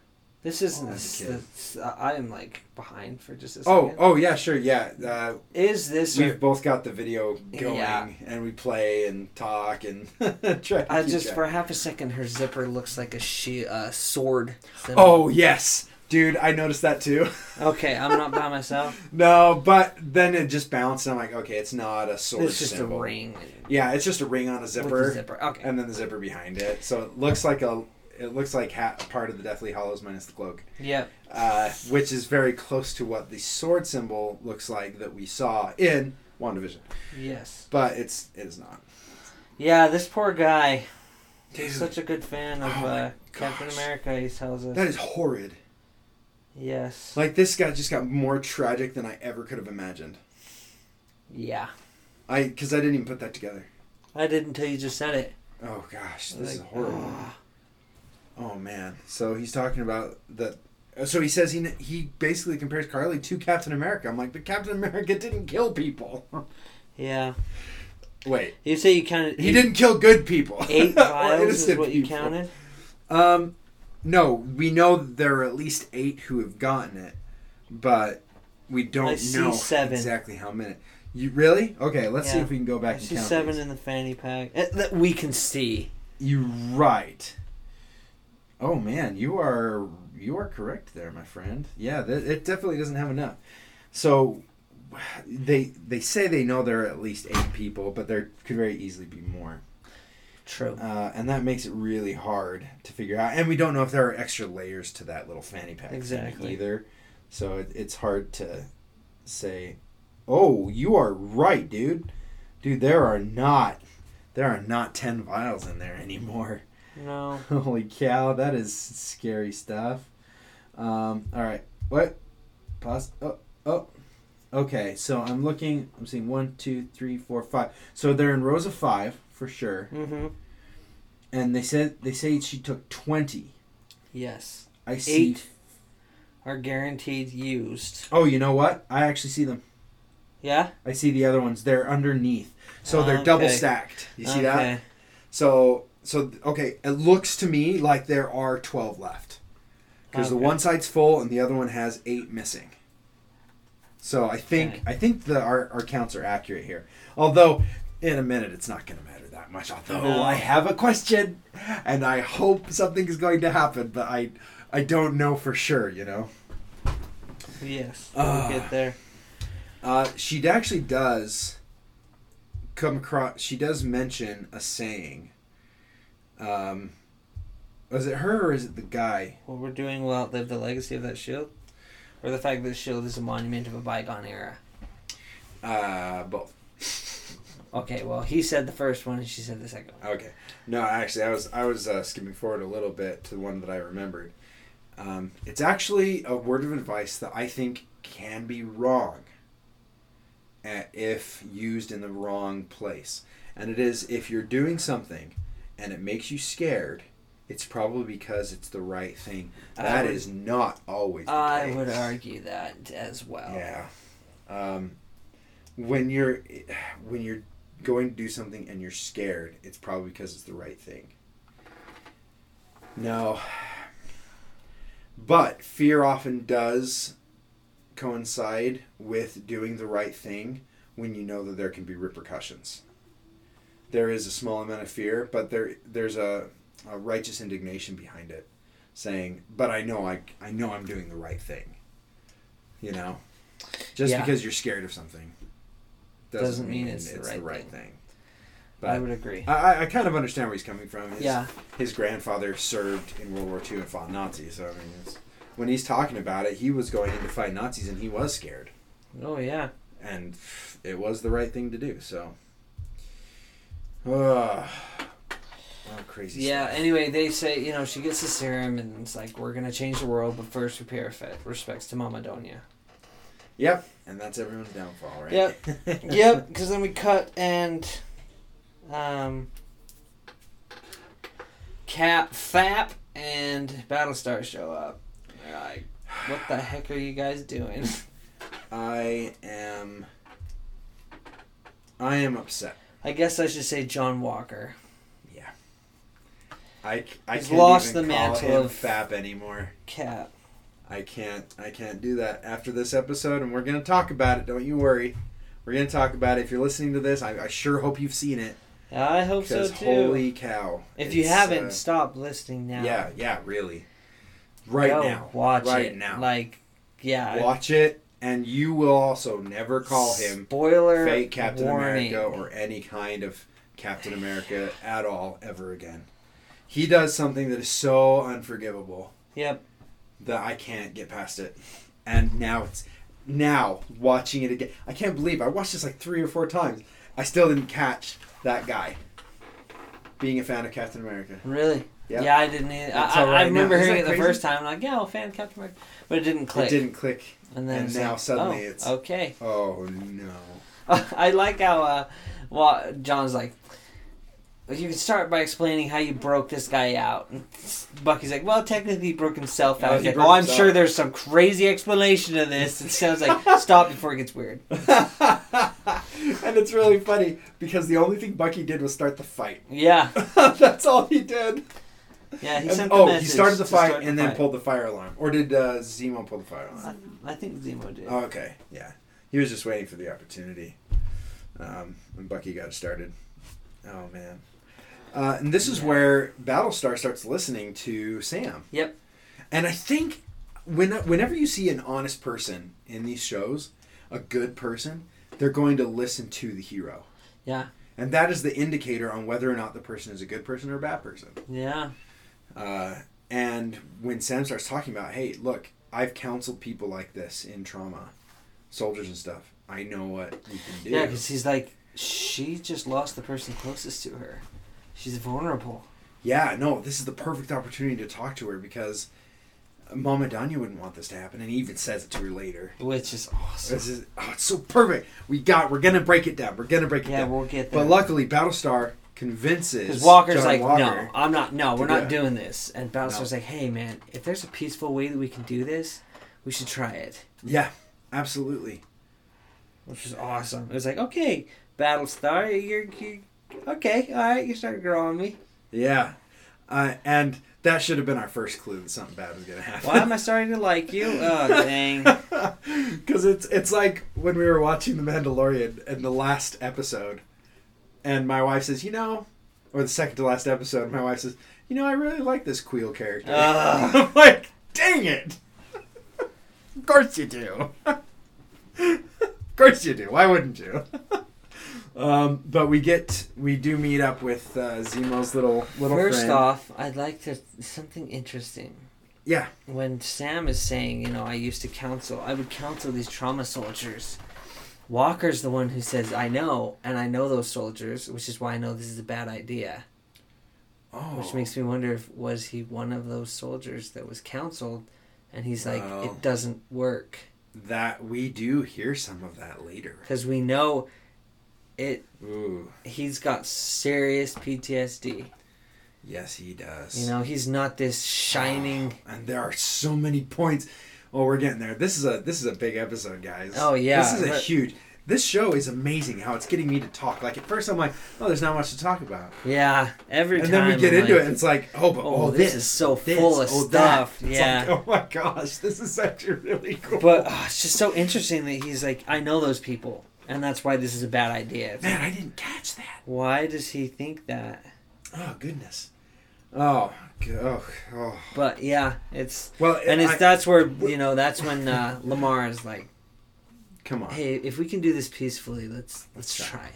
This isn't Oh, a, as a kid. s- I am like behind for just a Oh, second. oh yeah, sure, yeah. Uh, Is this we've your, both got the video going, Yeah. and we play and talk and try. to I just for half a second her zipper looks like a she uh, sword. symbol. Oh yes, dude, I noticed that too. Okay, I'm not by myself. no, but then it just bounced, and I'm like, okay, it's not a sword. It's just symbol. a ring. Yeah, it's just a ring on a zipper. zipper. Okay. and then the zipper behind it. So it looks like a it looks like ha- part of the Deathly Hallows minus the cloak, Yeah. uh, which is very close to what the sword symbol looks like that we saw in WandaVision. Yes. But it's it is not. Yeah, this poor guy. Dude, He's such a good fan of Oh uh, Captain. America. He tells us. that is horrid. yes. Like this guy just got more tragic than I ever could have imagined. yeah. I because I didn't even put that together. I didn't until you just said it. Oh gosh, this is horrible. ah. Oh man. So he's talking about that. So he says he he basically compares Karli to Captain America. I'm like, but Captain America didn't kill people. yeah. Wait, You say you counted. he eight- didn't kill good people. Eight vials is what you people. counted. Um, no, we know there are at least eight who have gotten it, but we don't know seven. exactly how many. You really? Okay, let's see if we can go back I and count. seven these. in the fanny pack uh, that we can see. You're right. Oh man, you are you are correct there, my friend. Yeah, th- it definitely doesn't have enough. So they they say they know there are at least eight people, but there could very easily be more, True. uh, and that makes it really hard to figure out. And we don't know if there are extra layers to that little fanny pack Exactly. either. So it, it's hard to say. Oh, you are right, dude. Dude, there are not there are not ten vials in there anymore. No. Holy cow, that is scary stuff. Um, all right, what? Pause. Oh, oh. Okay, so I'm looking. I'm seeing one, two, three, four, five. So they're in rows of five for sure. Mm-hmm. And they said they say she took twenty. Yes. I see. Eight are guaranteed used. Oh, you know what? I actually see them. Yeah. I see the other ones. They're underneath, so they're Okay. double stacked. You see that? So so okay, it looks to me like there are twelve left because the one side's full and the other one has eight missing. So I think Okay. I think the our, our counts are accurate here. Although in a minute it's not going to matter that much. Although No. I have a question, and I hope something is going to happen, but I I don't know for sure. You know. Yes. Ah. We'll get there. Uh, she actually does come across. She does mention a saying. Um, was it her or is it the guy? Well, we're doing will outlive the legacy of that shield, or the fact that the shield is a monument of a bygone era. Uh, both. Okay, well, he said the first one, and she said the second one. Okay. No, actually, I was I was uh, skipping forward a little bit to the one that I remembered. Um, it's actually a word of advice that I think can be wrong uh, if used in the wrong place. And it is if you're doing something and it makes you scared, it's probably because it's the right thing. That would- is not always the I would argue that as well. Yeah. Um, when you're when you're going to do something and you're scared, it's probably because it's the right thing. No. But fear often does coincide with doing the right thing when you know that there can be repercussions. There is a small amount of fear, but there there's a, a righteous indignation behind it, saying, "But I know I I know I'm doing the right thing." You know, just Yeah. because you're scared of something Doesn't mean it's the the right right thing. thing. I would agree. I, I, kind of understand where he's coming from. His, Yeah. his grandfather served in World War II and fought Nazis. So I mean, it's, when he's talking about it, he was going in to fight Nazis and he was scared, Oh yeah. and it was the right thing to do. So. Oh, crazy. Yeah. stuff. Anyway, they say you know she gets the serum, and it's like we're gonna change the world, but first we pay our fe- respects to Mama Donya. Yep, and that's everyone's downfall, right? Yep. yep. Because then we cut and, um, Cap, Fap, and Battlestar show up. They're like, what the heck are you guys doing? I am. I am upset. I guess I should say John Walker. Yeah. I He's can't lost even the call mantle him of- Fap anymore. Cap. I can't I can't do that after this episode, and we're gonna talk about it. Don't you worry. We're gonna talk about it. If you're listening to this, I, I sure hope you've seen it. I hope so too. holy cow! if you haven't, uh, stop listening now. yeah, yeah, really, right Go now, watch right it. now. Like, yeah. watch it, and you will also never call him Spoiler fake Captain warning. America or any kind of Captain America at all ever again. He does something that is so unforgivable. Yep. that I can't get past it. And now it's now watching it again. I can't believe I watched this like three or four times. I still didn't catch that guy being a fan of Captain America. Really? Yep. Yeah, I didn't. Either. I, Until I, remember now. Hearing it the crazy? first time. I'm like, yeah, well, fan Captain America, but it didn't click. It didn't click. And then and it's now like, suddenly oh, it's- okay. Oh no. I like how uh, well, John's like, you can start by explaining how you broke this guy out. And Bucky's like, well, technically he broke himself out. Yeah, like, oh, I'm himself. sure there's some crazy explanation to this. It sounds like stop before it gets weird. and it's really funny because the only thing Bucky did was start the fight. Yeah, That's all he did. Yeah. He And- sent the oh, he started the fight start the and then fight. pulled the fire alarm. Or did uh, Zemo pull the fire alarm? I, I think Zemo did. Oh, okay, yeah. He was just waiting for the opportunity. Um, when Bucky got started. Oh man. Uh, and this is Yeah. where Battlestar starts listening to Sam. Yep. And I think when whenever you see an honest person in these shows, a good person, they're going to listen to the hero. Yeah, And that is the indicator on whether or not the person is a good person or a bad person. yeah, Uh, and when Sam starts talking about, hey, look, I've counseled people like this in trauma, soldiers and stuff. I know what we can do. yeah. Because he's like, she just lost the person closest to her. She's vulnerable. Yeah, no, this is the perfect opportunity to talk to her because Mama Donya wouldn't want this to happen, and he even says it to her later. Which is awesome. This is oh, it's so perfect. We got. We're gonna break it down. We're gonna break it Yeah, down. we'll get there. But luckily, Battlestar convinces Because Walker's John like, Walker, no, I'm not. No, we're not doing this. And Battlestar's No. like, hey, man, if there's a peaceful way that we can do this, we should try it. Yeah, absolutely. Which is awesome. It was like, okay, Battlestar, you're, you okay, all right, you're starting to grow on me. Yeah, uh, and that should have been our first clue that something bad was gonna happen. Why am I starting to like you? Oh, dang. Because it's it's like when we were watching The Mandalorian in the last episode, and my wife says, you know, or the second to last episode, my wife says, you know, I really like this Queel character. Ugh. I'm like, dang it! of course you do. of course you do. Why wouldn't you? um, but we get we do meet up with uh, Zemo's little little First friend. off, I'd like to something interesting. Yeah. When Sam is saying, you know, I used to counsel, I would counsel these trauma soldiers. Walker's the one who says, I know, and I know those soldiers, which is why I know this is a bad idea. Oh, Which makes me wonder if was he one of those soldiers that was counseled, and he's like, Well. it doesn't work that we do hear some of that later. because we know it. Ooh, He's got serious PTSD. yes, he does. You know, he's not this shining. and there are so many points. Oh, we're getting there. This is a this is a big episode, guys. Oh, yeah, this is a huge. This show is amazing. How it's getting me to talk. Like at first, I'm like, oh, there's not much to talk about, Yeah, every and time. then we get I'm into like, it, and it's like, oh, but Oh, oh, this, this, is so this, full of oh, stuff. Yeah. like, oh my gosh, this is actually really cool. But oh, it's just so interesting that he's like, I know those people, and that's why this is a bad idea. It's like, man, I didn't catch that. why does he think that? Oh goodness. Oh, oh, oh. But yeah, it's Well, and it's I- that's where you know that's when uh, Lamar is like, come on. hey, if we can do this peacefully, let's let's Let's try.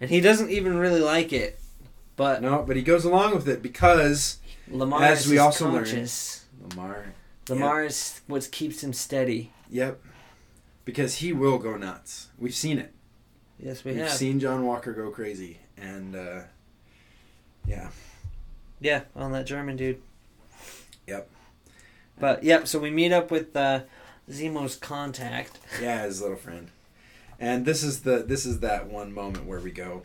And he doesn't even really like it, but No, but he goes along with it because Lamar As is we also learned- conscience. Lamar. Lamar is what keeps him steady. Yep. Because he will go nuts. We've seen it. Yes, we We've have. seen John Walker go crazy, and uh, yeah, Yeah, on that German dude. Yep. But yep, so we meet up with uh, Zemo's contact. yeah, his little friend. And this is the this is that one moment where we go.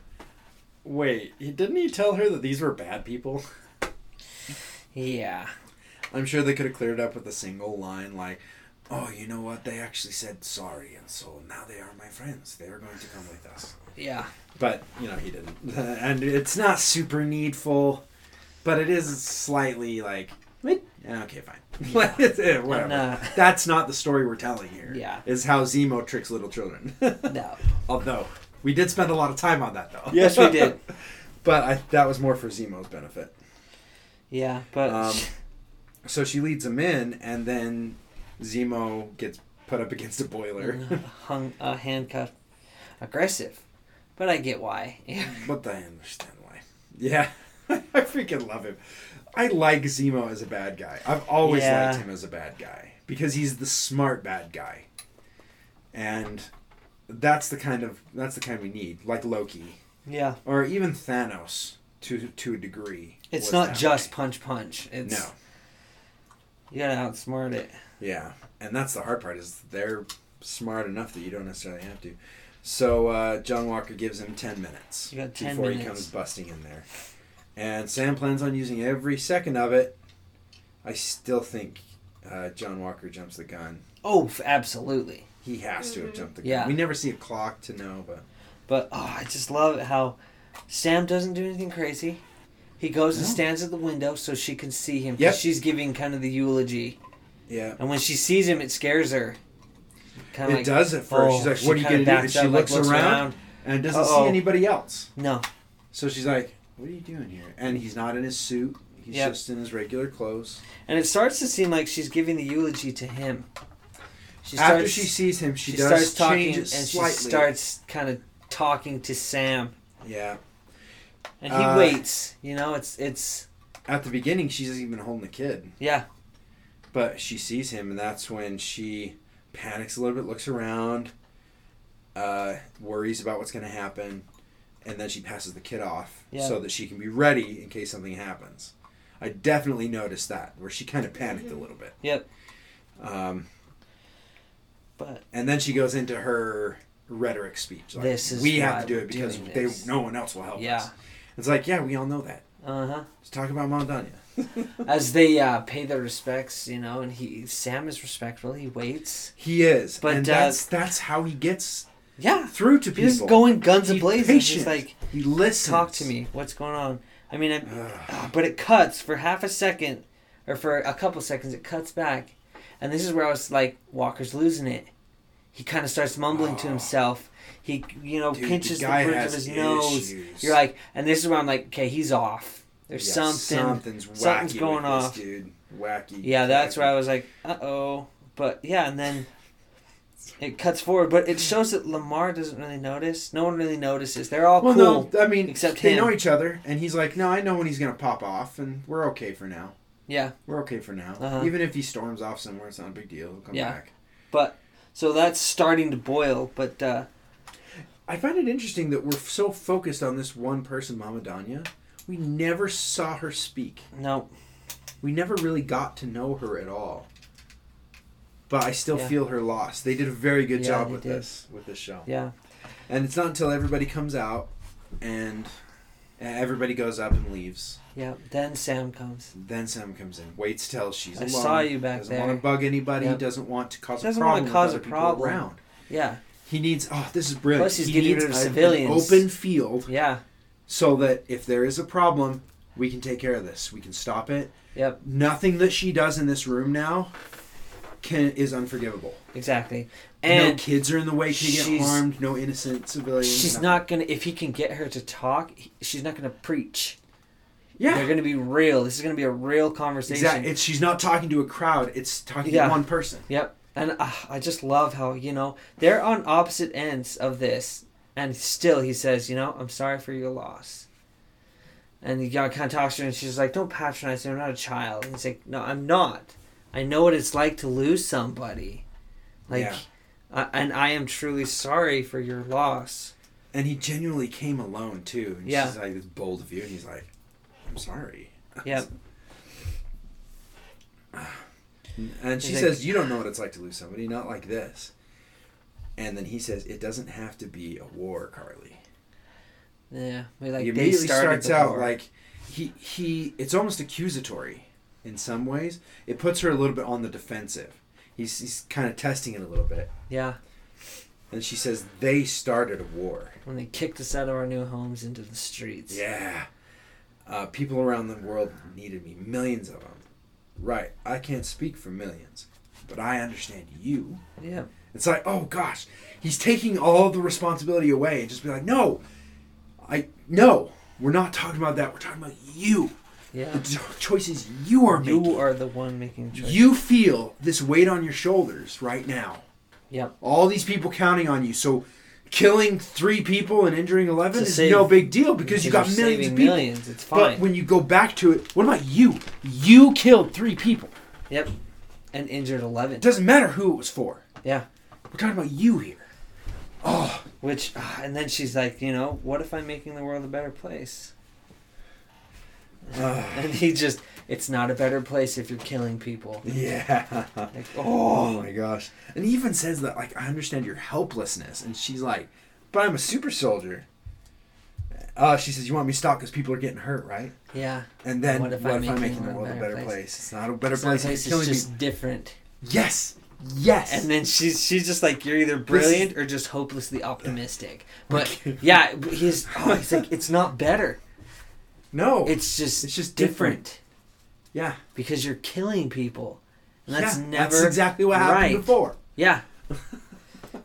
Wait, didn't he tell her that these were bad people? Yeah. I'm sure they could have cleared it up with a single line like, "Oh, you know what? They actually said sorry, and so now they are my friends. They are going to come with us." Yeah. But you know he didn't, and it's not super needful, but it is slightly like, "Wait, yeah, okay, fine, Yeah. Eh, whatever. And, uh, That's not the story we're telling here. Yeah. is how Zemo tricks little children. No. Although we did spend a lot of time on that though. Yes, we did. but I, that was more for Zemo's benefit. Yeah, but Um, so she leads him in, and then Zemo gets put up against a boiler. hung uh, handcuffed, aggressive. But I get why. but I understand why. Yeah, I freaking love him. I like Zemo as a bad guy. I've always Yeah. liked him as a bad guy because he's the smart bad guy, and that's the kind of that's the kind we need, like Loki yeah. or even Thanos to to a degree. It's not just way. punch punch. It's no. you gotta outsmart it. Yeah, and that's the hard part is they're smart enough that you don't necessarily have to. So uh, John Walker gives him ten minutes You got 10 before he comes busting in there, and Sam plans on using every second of it. I still think uh, John Walker jumps the gun. Oh, absolutely. He has to have Mhm. jumped the gun. Yeah. We never see a clock to know, but But oh, I just love it how Sam doesn't do anything crazy. He goes and stands at the window so she can see him. Yep. She's giving kind of the eulogy, yeah. and when she sees him, it scares her. Kind of It like, does at first. oh, She's like, she "What are you kinda gonna do?" And backs she up, like, looks around. and doesn't Uh-oh. see anybody else. No, So she's like, "What are you doing here?" And he's not in his suit. He's Yep. just in his regular clothes. and it starts to seem like she's giving the eulogy to him. She After she sees him, she, she does starts talking and it she starts kind of talking to Sam, Yeah. and he Uh, waits. You know, it's it's At the beginning, she's even holding the kid, yeah, but she sees him, and that's when she panics a little bit, looks around, uh, worries about what's going to happen, and then she passes the kid off Yeah. so that she can be ready in case something happens. I definitely noticed that where she kind of panicked a little bit. Yep. Um, but and then she goes into her rhetoric speech. Like, This is we have to do it because they this." no one else will help Yeah. us. It's like, yeah, we all know that. uh huh. Let's talk about Mondania. As they uh, pay their respects, you know, and he Sam is respectful. He waits. he is, But, and uh, that's that's how he gets Yeah, through to people. he's going guns a He's blazing. He's like, he listens. talk to me. What's going on? I mean, I, uh, but it cuts for half a second, or for a couple seconds. It cuts back, and this is where I was like, Walker's losing it. He kind of starts mumbling to Oh. himself. He, you know, Dude, pinches the the, bridge of his nose. You're like, and this is where I'm like, okay, he's off. There's Yeah, something. Something's something's going off. dude. Wacky. Yeah, that's wacky. where I was like, uh oh. But yeah, and then it cuts forward, but it shows that Lamar doesn't really notice. No one really notices. They're all well, cool. no, I mean, except they him. know each other, and he's like, "No, I know when he's gonna pop off, and we're okay for now. Yeah, We're okay for now. Uh-huh. Even if he storms off somewhere, it's not a big deal. He'll come Yeah. back." but so that's starting to boil. But uh, I find it interesting that we're so focused on this one person, Mama Donya. We never saw her speak. no, We never really got to know her at all. But I still Yeah. feel her loss. They did a very good Yeah, job with did. this with this show. yeah, And it's not until everybody comes out and everybody goes up and leaves. yeah. Then Sam comes. Then Sam comes in, waits till she's I alone. saw you back doesn't there. want to bug anybody. Yep. Doesn't want to cause Doesn't a wanna cause a problem. around. Yeah, He needs. Oh, this is brilliant. Plus he's he getting needs an civilians. open field yeah, so that if there is a problem, we can take care of this. We can stop it. yep, Nothing that she does in this room now can is unforgivable. exactly. no And kids are in the way to get harmed. No innocent civilians. she's nothing. not gonna. If he can get her to talk, he- she's not gonna preach. Yeah. They're gonna be real. This is gonna be a real conversation. Exactly. It's she's not talking to a crowd. It's talking Yeah. to one person. Yep. And uh, I just love how, you know, they're on opposite ends of this. And still he says, you know, I'm sorry for your loss. And the guy kind of talks to her and she's like, don't patronize me. I'm not a child. And he's like, no, I'm not. I know what it's like to lose somebody. Like, Yeah. uh, and I am truly sorry for your loss. And he genuinely came alone too. And Yeah. she's like, "It's bold of you," and he's like, "I'm sorry." Yep. And she says, "You don't know what it's like to lose somebody, not like this." And then he says, "It doesn't have to be a war, Karli." Yeah. We, like, he they immediately starts out war. like he he. It's almost accusatory in some ways. It puts her a little bit on the defensive. He's he's kind of testing it a little bit. Yeah. And she says, "They started a war." When they kicked us out of our new homes into the streets. Yeah. Uh, people around the world needed me, millions of them. Right, I can't speak for millions, but I understand you. Yeah. It's like, oh gosh, he's taking all the responsibility away and just be like, no, I no, we're not talking about that. We're talking about you. Yeah. The choices you are making. You are the one making choices. You feel this weight on your shoulders right now. Yep. All these people counting on you. So killing three people and injuring 11 is save- no big deal because you got millions of people. Millions. It's fine. But when you go back to it, what about you? You killed three people. Yep. And injured 11. It doesn't matter who it was for. Yeah. We're talking about you here. Oh, Which, ah, and then she's like, you know, what if I'm making the world a better place? And he just, it's not a better place if you're killing people. yeah. Like, Oh oh, my gosh. And he even says that, like, I understand your helplessness. And she's like, but I'm a super soldier. Uh, she says, you want me to stop because people are getting hurt, right? yeah. And then What what if if, I'm I'm, making making the world a better better place? place? It's not a better It's place. place, it's just people. different. Yes. Yes. And then she's she's just like, you're either brilliant or just hopelessly optimistic. But yeah, he's oh, he's like, it's not better. No. It's just It's just different yeah. because you're killing people, and that's yeah, never That's exactly what happened right. before. Yeah.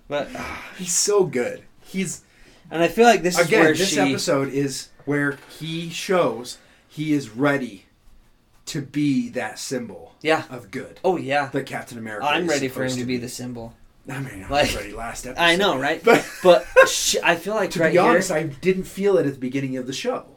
But ah, He's so good. He's and I feel like this is again. where This she episode is where he shows he is ready to be that symbol yeah. of good Oh yeah. The Captain America. I'm ready for him to be the symbol. I mean, I like- was ready last episode. I know, right? But But I feel like to right be honest, here I didn't feel it at the beginning of the show.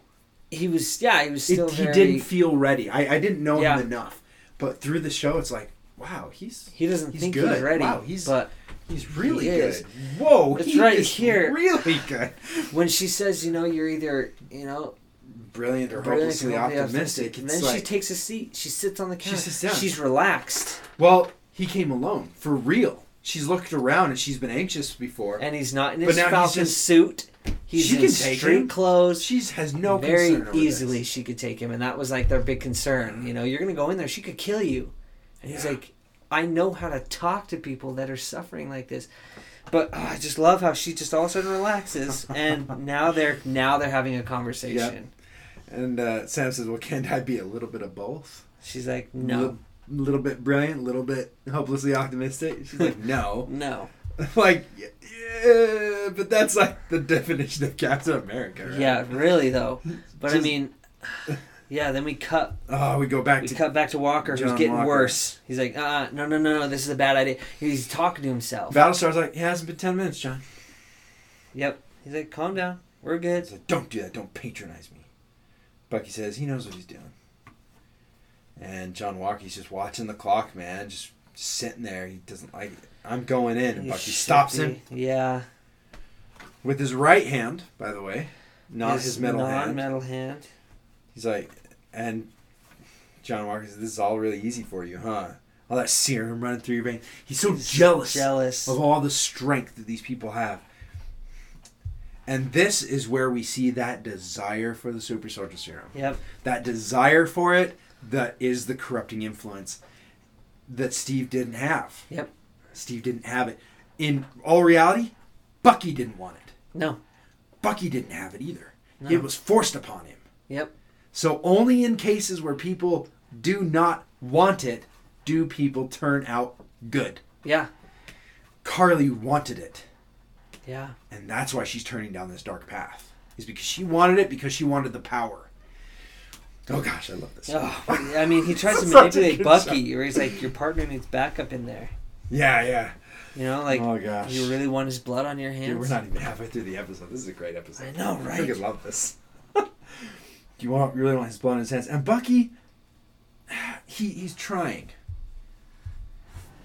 He was yeah he was It, still he didn't feel ready. I, I didn't know Yeah. him enough. But through the show, it's like, wow, he's he doesn't he's think good. he's ready. Wow, he's- but he's really He good. Whoa, It's he right here. really good. when she says you know you're either you know Brilliant or brilliant hopelessly hopelessly optimistic. and then she takes a seat. She sits on the She couch. sits down. She's relaxed, well, he came alone for real. She's looked around and she's been anxious before. and he's not in his Falcon suit. He's She in can take street him. clothes. She has no very easily this. she could take him and that was like their big concern you know you're gonna go in there she could kill you and he's like i know how to talk to people that are suffering like this but oh, i just love how she just all of a sudden relaxes and now they're now they're having a conversation And uh, Sam says, "Well, can't I be a little bit of both? she's like No. A little bit brilliant, a little bit hopelessly optimistic." She's like, "No." no like, yeah, but that's like the definition of Captain America, right? yeah really though but i mean Yeah, then we cut Oh, we go back we to cut back to Walker, who's getting Walker. worse. He's like, uh, no, no, no, no, this is a bad idea. He's talking to himself. Battlestar's like, it hasn't been ten minutes, John. Yep. He's like, calm down. We're good. He's like, don't do that. Don't patronize me. Bucky says he knows what he's doing. And John Walker's just watching the clock, man, just sitting there. He doesn't like it. I'm going in, and Bucky stops him Yeah. with his right hand, by the way, not his, metal hand. non-metal hand. He's like, and John Walker says, "This is all really easy for you, huh? All that serum running through your veins." He's so jealous Jealous. of all the strength that these people have. And this is where we see that desire for the super soldier serum. Yep. That desire for it that is the corrupting influence that Steve didn't have. Yep. Steve didn't have it. In all reality, Bucky didn't want it. No. Bucky didn't have it either. No. It was forced upon him. Yep. So only in cases where people do not want it do people turn out good. Yeah. Karli wanted it. Yeah. And that's why she's turning down this dark path. Is because she wanted it because she wanted the power. Oh gosh, I love this. Oh, I mean, he tries to manipulate Bucky, where he's like, "Your partner needs backup in there." Yeah, yeah. You know, like, oh gosh. you really want his blood on your hands? Dude, we're not even halfway through the episode. This is a great episode. I know, I right? freaking love this. Do you want really want his blood in his hands? And Bucky, he he's trying.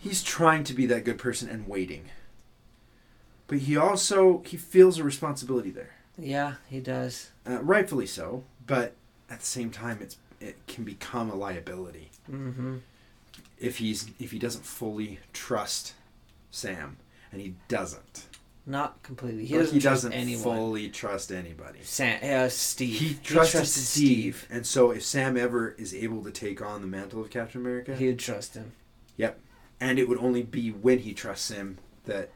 He's trying to be that good person and waiting. But he also he feels a responsibility there, Yeah, he does. uh, rightfully so. But at the same time, it's it can become a liability Mm-hmm. if he's if he doesn't fully trust Sam, and he doesn't. Not completely. He doesn't, he doesn't anyone. fully trust anybody. Sam, uh, Steve. He trusted Steve, and so if Sam ever is able to take on the mantle of Captain America, He would trust him. Yep, and it would only be when he trusts him that.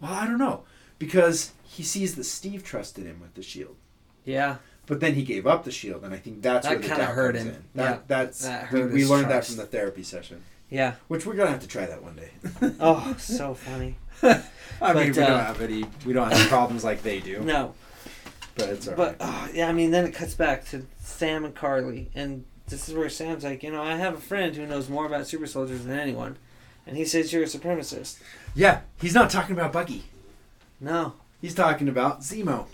Well, I don't know, because he sees that Steve trusted him with the shield, Yeah. But then he gave up the shield, and I think that's That where the that kinda hurt him. in. That, Yeah, that's that we, we learned that from the therapy session, Yeah. which we're gonna have to try that one day. Oh, so funny. I But, mean, we uh, don't have any, we don't have problems like they do, No, but it's alright. but oh, yeah, I mean, then it cuts back to Sam and Karli, and this is where Sam's like, you know, I have a friend who knows more about super soldiers than anyone, and he says you're a supremacist. yeah, he's not talking about Bucky. No. He's talking about Zemo.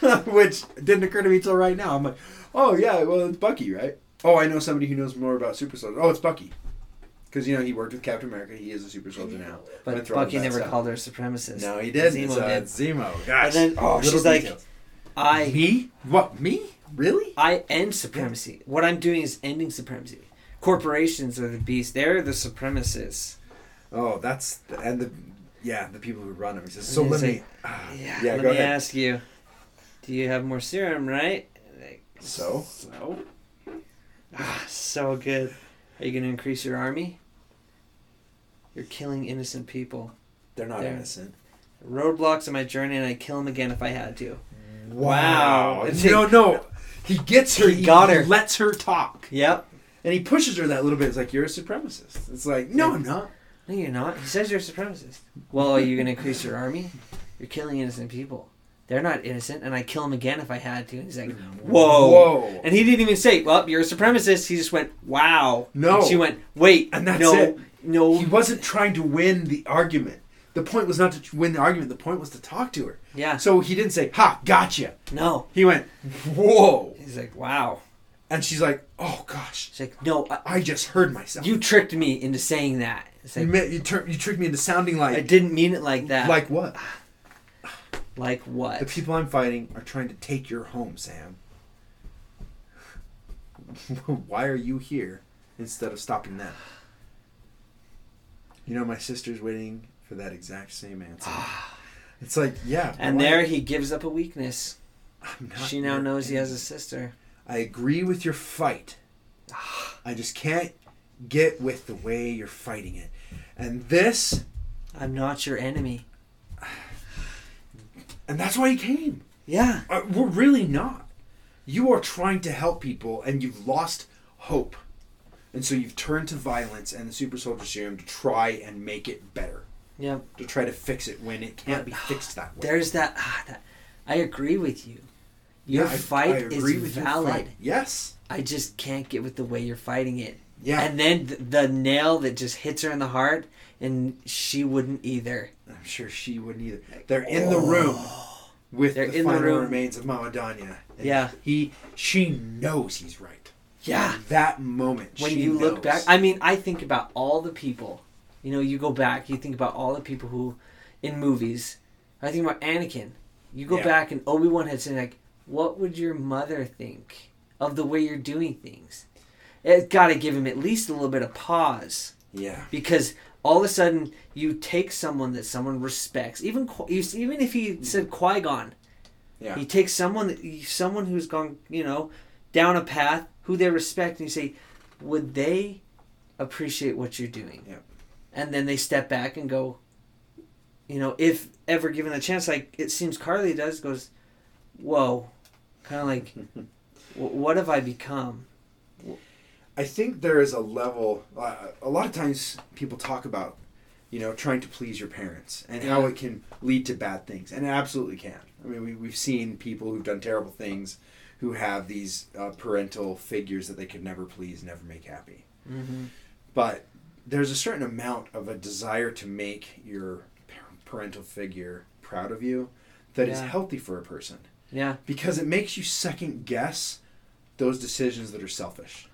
Which didn't occur to me till right now. I'm like, oh yeah, well it's Bucky, right? Oh, I know somebody who knows more about super soldiers. Oh, it's Bucky. Because you know he worked with Captain America. He is a super soldier now. But Went through all Bucky never called her a supremacist. No, he didn't. Zemo uh, did. Zemo. Gosh. And then- oh, she's like- details. I me? What me? Really? I end supremacy. What I'm doing is ending supremacy. Corporations are the beast. They're the supremacists. Oh, that's the, and the yeah the people who run them. He says so. Let me. like, ah, Yeah. yeah. let Go me ahead. ask you. Do you have more serum, right? Like, So? So. Ah, so good. Are you going to increase your army? You're killing innocent people. They're not There. innocent. Roadblocks on my journey, and I'd kill them again if I had to. Wow. Wow. No, no. He gets her. He got her. lets her talk. Yep. And he pushes her that little bit. It's like you're a supremacist. It's like no, I'm not. No, you're not. He says you're a supremacist. Well, are you going to increase your army? You're killing innocent people. They're not innocent, and I'd kill them again if I had to. And he's like, whoa. Whoa. And he didn't even say, well, you're a supremacist. He just went, wow. No. And she went, wait. And that's no, it. No. He wasn't trying to win the argument. The point was not to win the argument. The point was to talk to her. Yeah. So he didn't say, "Ha, gotcha." No. He went, "Whoa," He's like, wow. and she's like, "Oh gosh, She's like, no, I, I just heard myself. you tricked me into saying that. It's you, like, ma- you, tur- you tricked me into sounding like. I didn't mean it like that. like what? Like what? The people I'm fighting are trying to take your home, Sam. Why are you here instead of stopping them? You know, my sister's waiting for that exact same answer. Ah. It's like, yeah. and why- there he gives up a weakness. I'm not She now knows he has a sister. I agree with your fight. Ah. I just can't get with the way you're fighting it. And this, I'm not your enemy. And that's why he came. Yeah. Uh, we're really not. You are trying to help people, and you've lost hope. And so you've turned to violence and the super soldier serum to try and make it better. Yeah. To try to fix it when it can't be fixed that way. There's that, ah, that. I agree with you. Your I- fight I is with your valid. Yes. I just can't get with the way you're fighting it. Yeah. And then th- the nail that just hits her in the heart, and she wouldn't either. I'm sure she wouldn't either. They're in the oh. room with They're the in the final room. remains of Mama Donya. And Yeah. He, she knows he's right. Yeah. That moment. When she you look knows. back, I mean, I think about all the people. You know, you go back, you think about all the people who, in movies, I think about Anakin. You go Yeah. back, and Obi Wan had said, like, what would your mother think of the way you're doing things? It's got to give him at least a little bit of pause. yeah. because all of a sudden you take someone that someone respects, even even if he said Qui Gon, Yeah. you take someone that someone who's gone you know down a path who they respect, and you say, would they appreciate what you're doing? Yep. And then they step back and go, you know, if ever given a chance, like it seems Karli does, goes, whoa, kind of like, what have I become? I think there is a level. Uh, a lot of times people talk about, you know, trying to please your parents and how it can lead to bad things, and it absolutely can. I mean, we, we've seen people who've done terrible things who have these uh, parental figures that they could never please, never make happy. Mm-hmm. But there's a certain amount of a desire to make your parental figure proud of you that is Yeah. healthy for a person Yeah. because it makes you second guess those decisions that are selfish.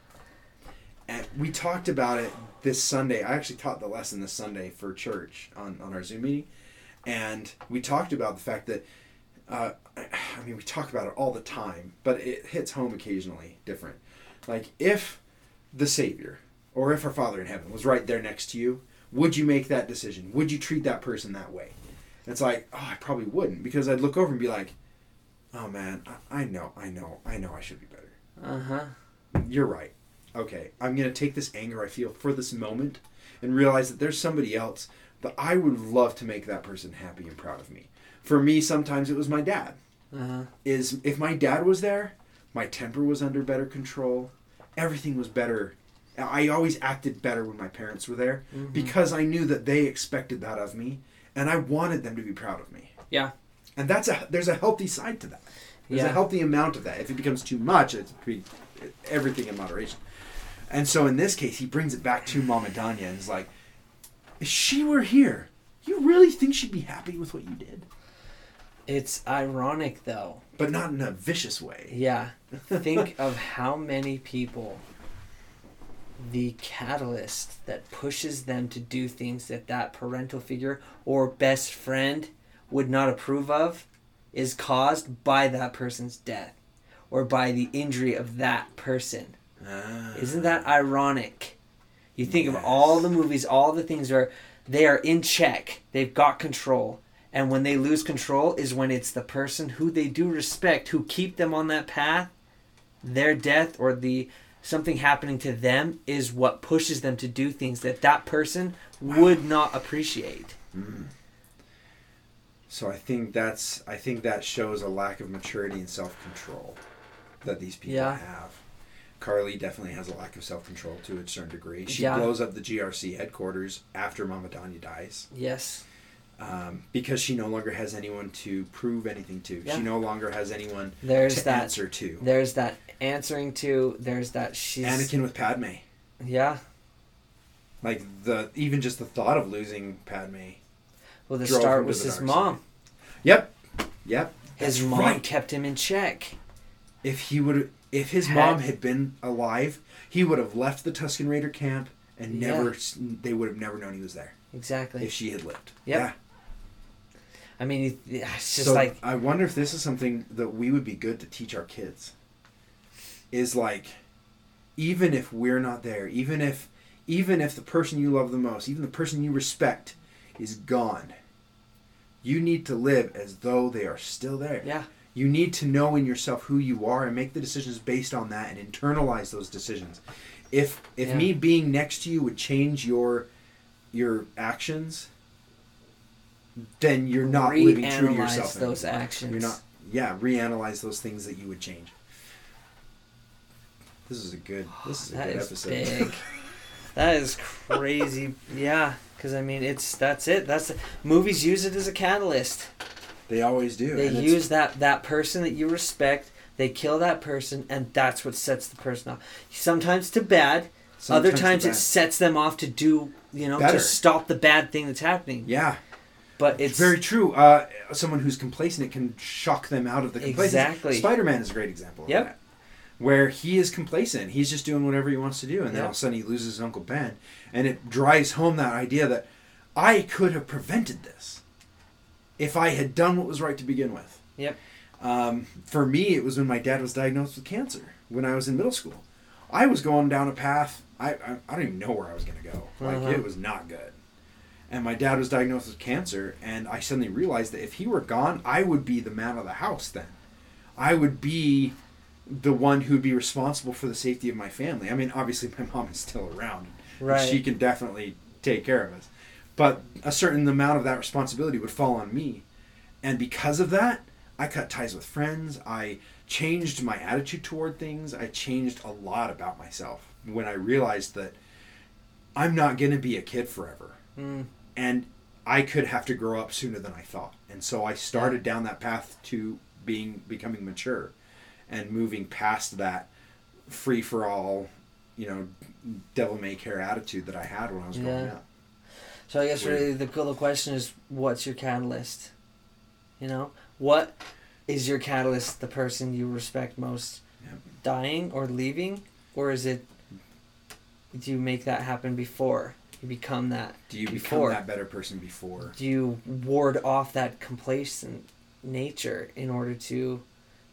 And we talked about it this Sunday. I actually taught the lesson this Sunday for church on, on our Zoom meeting. And we talked about the fact that, uh, I mean, we talk about it all the time, but it hits home occasionally different. Like, if the Savior or if our Father in heaven was right there next to you, would you make that decision? Would you treat that person that way? And it's like, oh, I probably wouldn't because I'd look over and be like, oh man, I, I know, I know, I know I should be better. Uh huh. You're right. Okay, I'm going to take this anger I feel for this moment and realize that there's somebody else that I would love to make that person happy and proud of me. For me, sometimes it was my dad. Uh huh. Is if my dad was there, my temper was under better control. Everything was better. I always acted better when my parents were there Mhm. because I knew that they expected that of me and I wanted them to be proud of me. Yeah. And that's a there's a healthy side to that. There's a healthy amount of that. If it becomes too much, it's everything in moderation. And so in this case, he brings it back to Mama Donya and is like, if she were here, you really think she'd be happy with what you did? It's ironic though. But not in a vicious way. Yeah. Think of how many people the catalyst that pushes them to do things that that parental figure or best friend would not approve of is caused by that person's death or by the injury of that person. Ah. Isn't that ironic? You think of all the movies, all the things are they are in check. They've got control. And when they lose control is when it's the person who they do respect who keep them on that path. Their death or the something happening to them is what pushes them to do things that that person would not appreciate. Hmm. So I think that's I think that shows a lack of maturity and self control that these people Yeah. have. Karli definitely has a lack of self control to a certain degree. She Yeah. blows up the GRC headquarters after Mama Donya dies. Yes. um, because she no longer has anyone to prove anything to. Yeah. She no longer has anyone There's to that answer to. there's that answering to there's that she's Anakin with Padme, Yeah. like the even just the thought of losing Padme. Well the start was the his mom. side. Yep, yep. His That's mom right. kept him in check. If he would, if his Had- mom had been alive, he would have left the Tusken Raider camp and Yeah. never. They would have never known he was there Exactly. if she had lived. Yep. Yeah. I mean, it's just so like I wonder if this is something that we would be good to teach our kids. Is like, even if we're not there, even if, even if the person you love the most, even the person you respect, is gone. You need to live as though they are still there. yeah, You need to know in yourself who you are and make the decisions based on that and internalize those decisions. If if Yeah. me being next to you would change your your actions, then you're not living true to yourself. those anymore. actions. You're not. Yeah, reanalyze those things that you would change. This is a good. This is a that good is episode. big. that is crazy. yeah, because I mean, it's that's it. That's movies use it as a catalyst. They always do. They use that that person that you respect They kill that person, and that's what sets the person off. Sometimes to bad. Other times it sets them off to do, you know, Better. to stop the bad thing that's happening. Yeah, But it's it's very true. Uh, someone who's complacent, it can shock them out of the complacency. Exactly. Spider Man is a great example of Yep. that. Where he is complacent, he's just doing whatever he wants to do, and then Yep. all of a sudden he loses his Uncle Ben, and it drives home that idea that I could have prevented this if I had done what was right to begin with. Yep. Um, for me, it was when my dad was diagnosed with cancer when I was in middle school. I was going down a path. I I, I don't even know where I was going to go. Like Uh-huh. it was not good. And my dad was diagnosed with cancer, and I suddenly realized that if he were gone, I would be the man of the house. Then, I would be the one who'd be responsible for the safety of my family. I mean, obviously, my mom is still around. Right. She can definitely take care of us, but a certain amount of that responsibility would fall on me. And because of that, I cut ties with friends. I changed my attitude toward things. I changed a lot about myself when I realized that I'm not going to be a kid forever. Mm, And I could have to grow up sooner than I thought. And so I started down that path to being becoming mature and moving past that free for all, you know, devil may care attitude that I had when I was growing Yeah. up. So I guess really the the question is, what's your catalyst? You know, what is your catalyst? The person you respect most Yep. dying or leaving, or is it? Do you make that happen before you become that? Do you become that better person before? Do you ward off that complacent nature in order to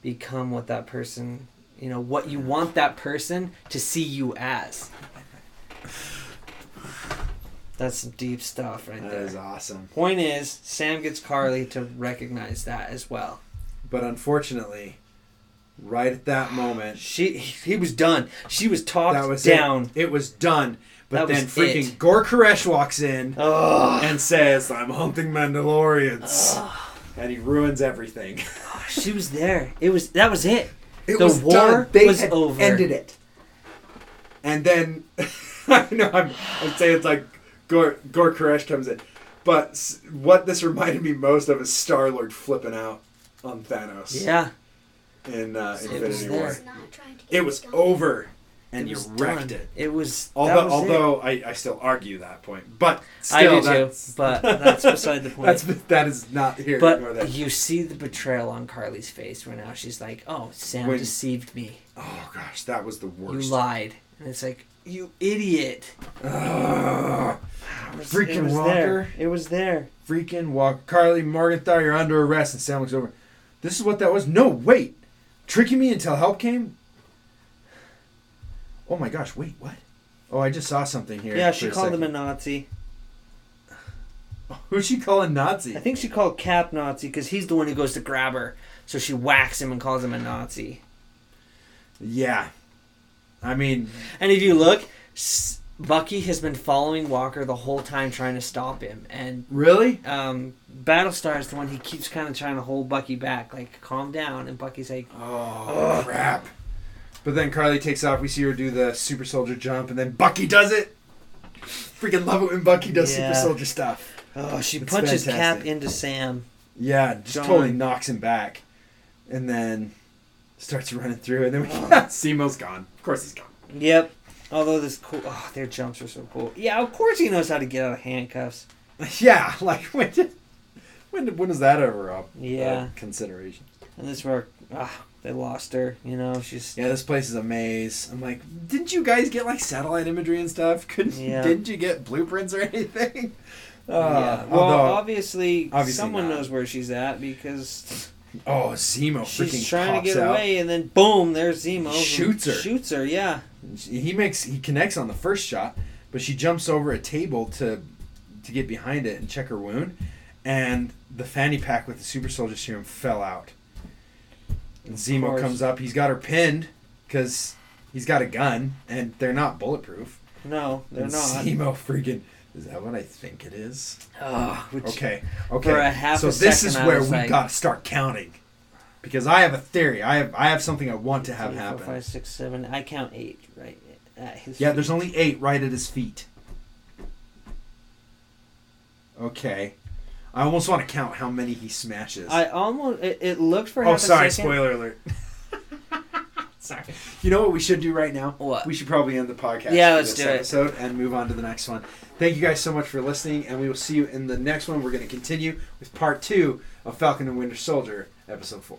become what that person? You know what you want that person to see you as. That's some deep stuff right That there. is awesome. Point is, Sam gets Karli to recognize that as well. But unfortunately, right at that moment, She he was done. She was talked that was down. It. it was done. But That then freaking it. Gor Koresh walks in Oh, and says, "I'm hunting Mandalorians," and he ruins everything. she was there. It was that was it. It The was war done. They was over. ended it. And then I know I'm, I'm saying it's like Gor, Gor Koresh comes in, but what this reminded me most of is Star Lord flipping out on Thanos Yeah, in uh, It Infinity. War. was not trying to get It was over, and it you wrecked done. it. It was. Although, was it. although I, I still argue that point, but still, I do too, but that's beside the point. that's that is not here but you see the betrayal on Karli's face where now she's like, "Oh, Sam When- deceived me. Oh gosh, that was the worst. You lied." And it's like, "You idiot!" Ugh. It was- Freaking it was Walker. There. It was there. freaking walk. Karli Morgenthau, you're under arrest. And Sam looks over. This is what that was? No, wait. Tricking me until help came? Oh my gosh, wait, what? Oh, I just saw something here. Yeah, she called him a. Nazi. Who's she calling Nazi? I think she called Cap Nazi because he's the one who goes to grab her. So she whacks him and calls him a Nazi. Yeah. I mean, And if you look, Bucky has been following Walker the whole time trying to stop him. And really? um, Battlestar is the one he keeps kind of trying to hold Bucky back. Like, calm down. And Bucky's like, Oh, crap. But then Karli takes off. We see her do the super soldier jump, and then Bucky does it. Freaking love it when Bucky does Yeah. super soldier stuff. oh, she It's punches Cap into Sam. Yeah, just John. totally knocks him back, and then starts running through, and then we, Zemo's gone. Of course he's gone. Yep. Although this cool, oh, their jumps are so cool. Yeah, of course he knows how to get out of handcuffs. Yeah, like when did, when did, when was that ever up? Yeah. uh, consideration. And this is where ah, they lost her. You know, she's Yeah, this place is a maze. I'm like, didn't you guys get like satellite imagery and stuff? Couldn't Yeah. didn't you get blueprints or anything? Uh, yeah. Well, although, obviously, obviously someone not. knows where she's at because oh, Zemo she's trying to get out. away, and then boom, there's Zemo. Shoots her. Shoots her. Yeah. He makes he connects on the first shot, but she jumps over a table to to get behind it and check her wound, and the fanny pack with the super soldier serum fell out. And Zemo comes up. He's got her pinned because he's got a gun, and they're not bulletproof. No, they're and not. Zemo freaking. Is that what I think it is? Oh, which, Okay. Okay. For a half so this is where we like- got to start counting, because I have a theory. I have I have something I want to have three, happen. five, six, seven. I count eight right at his. Yeah, feet. there's only eight right at his feet. Okay. I almost want to count how many he smashes. I almost. It, it looked for oh, half sorry, a second. spoiler alert. Sorry. You know what we should do right now? What? We should probably end the podcast. Yeah, let's do it. episode and move on to the next one. Thank you guys so much for listening, and we will see you in the next one. We're going to continue with part two of Falcon and Winter Soldier, episode four.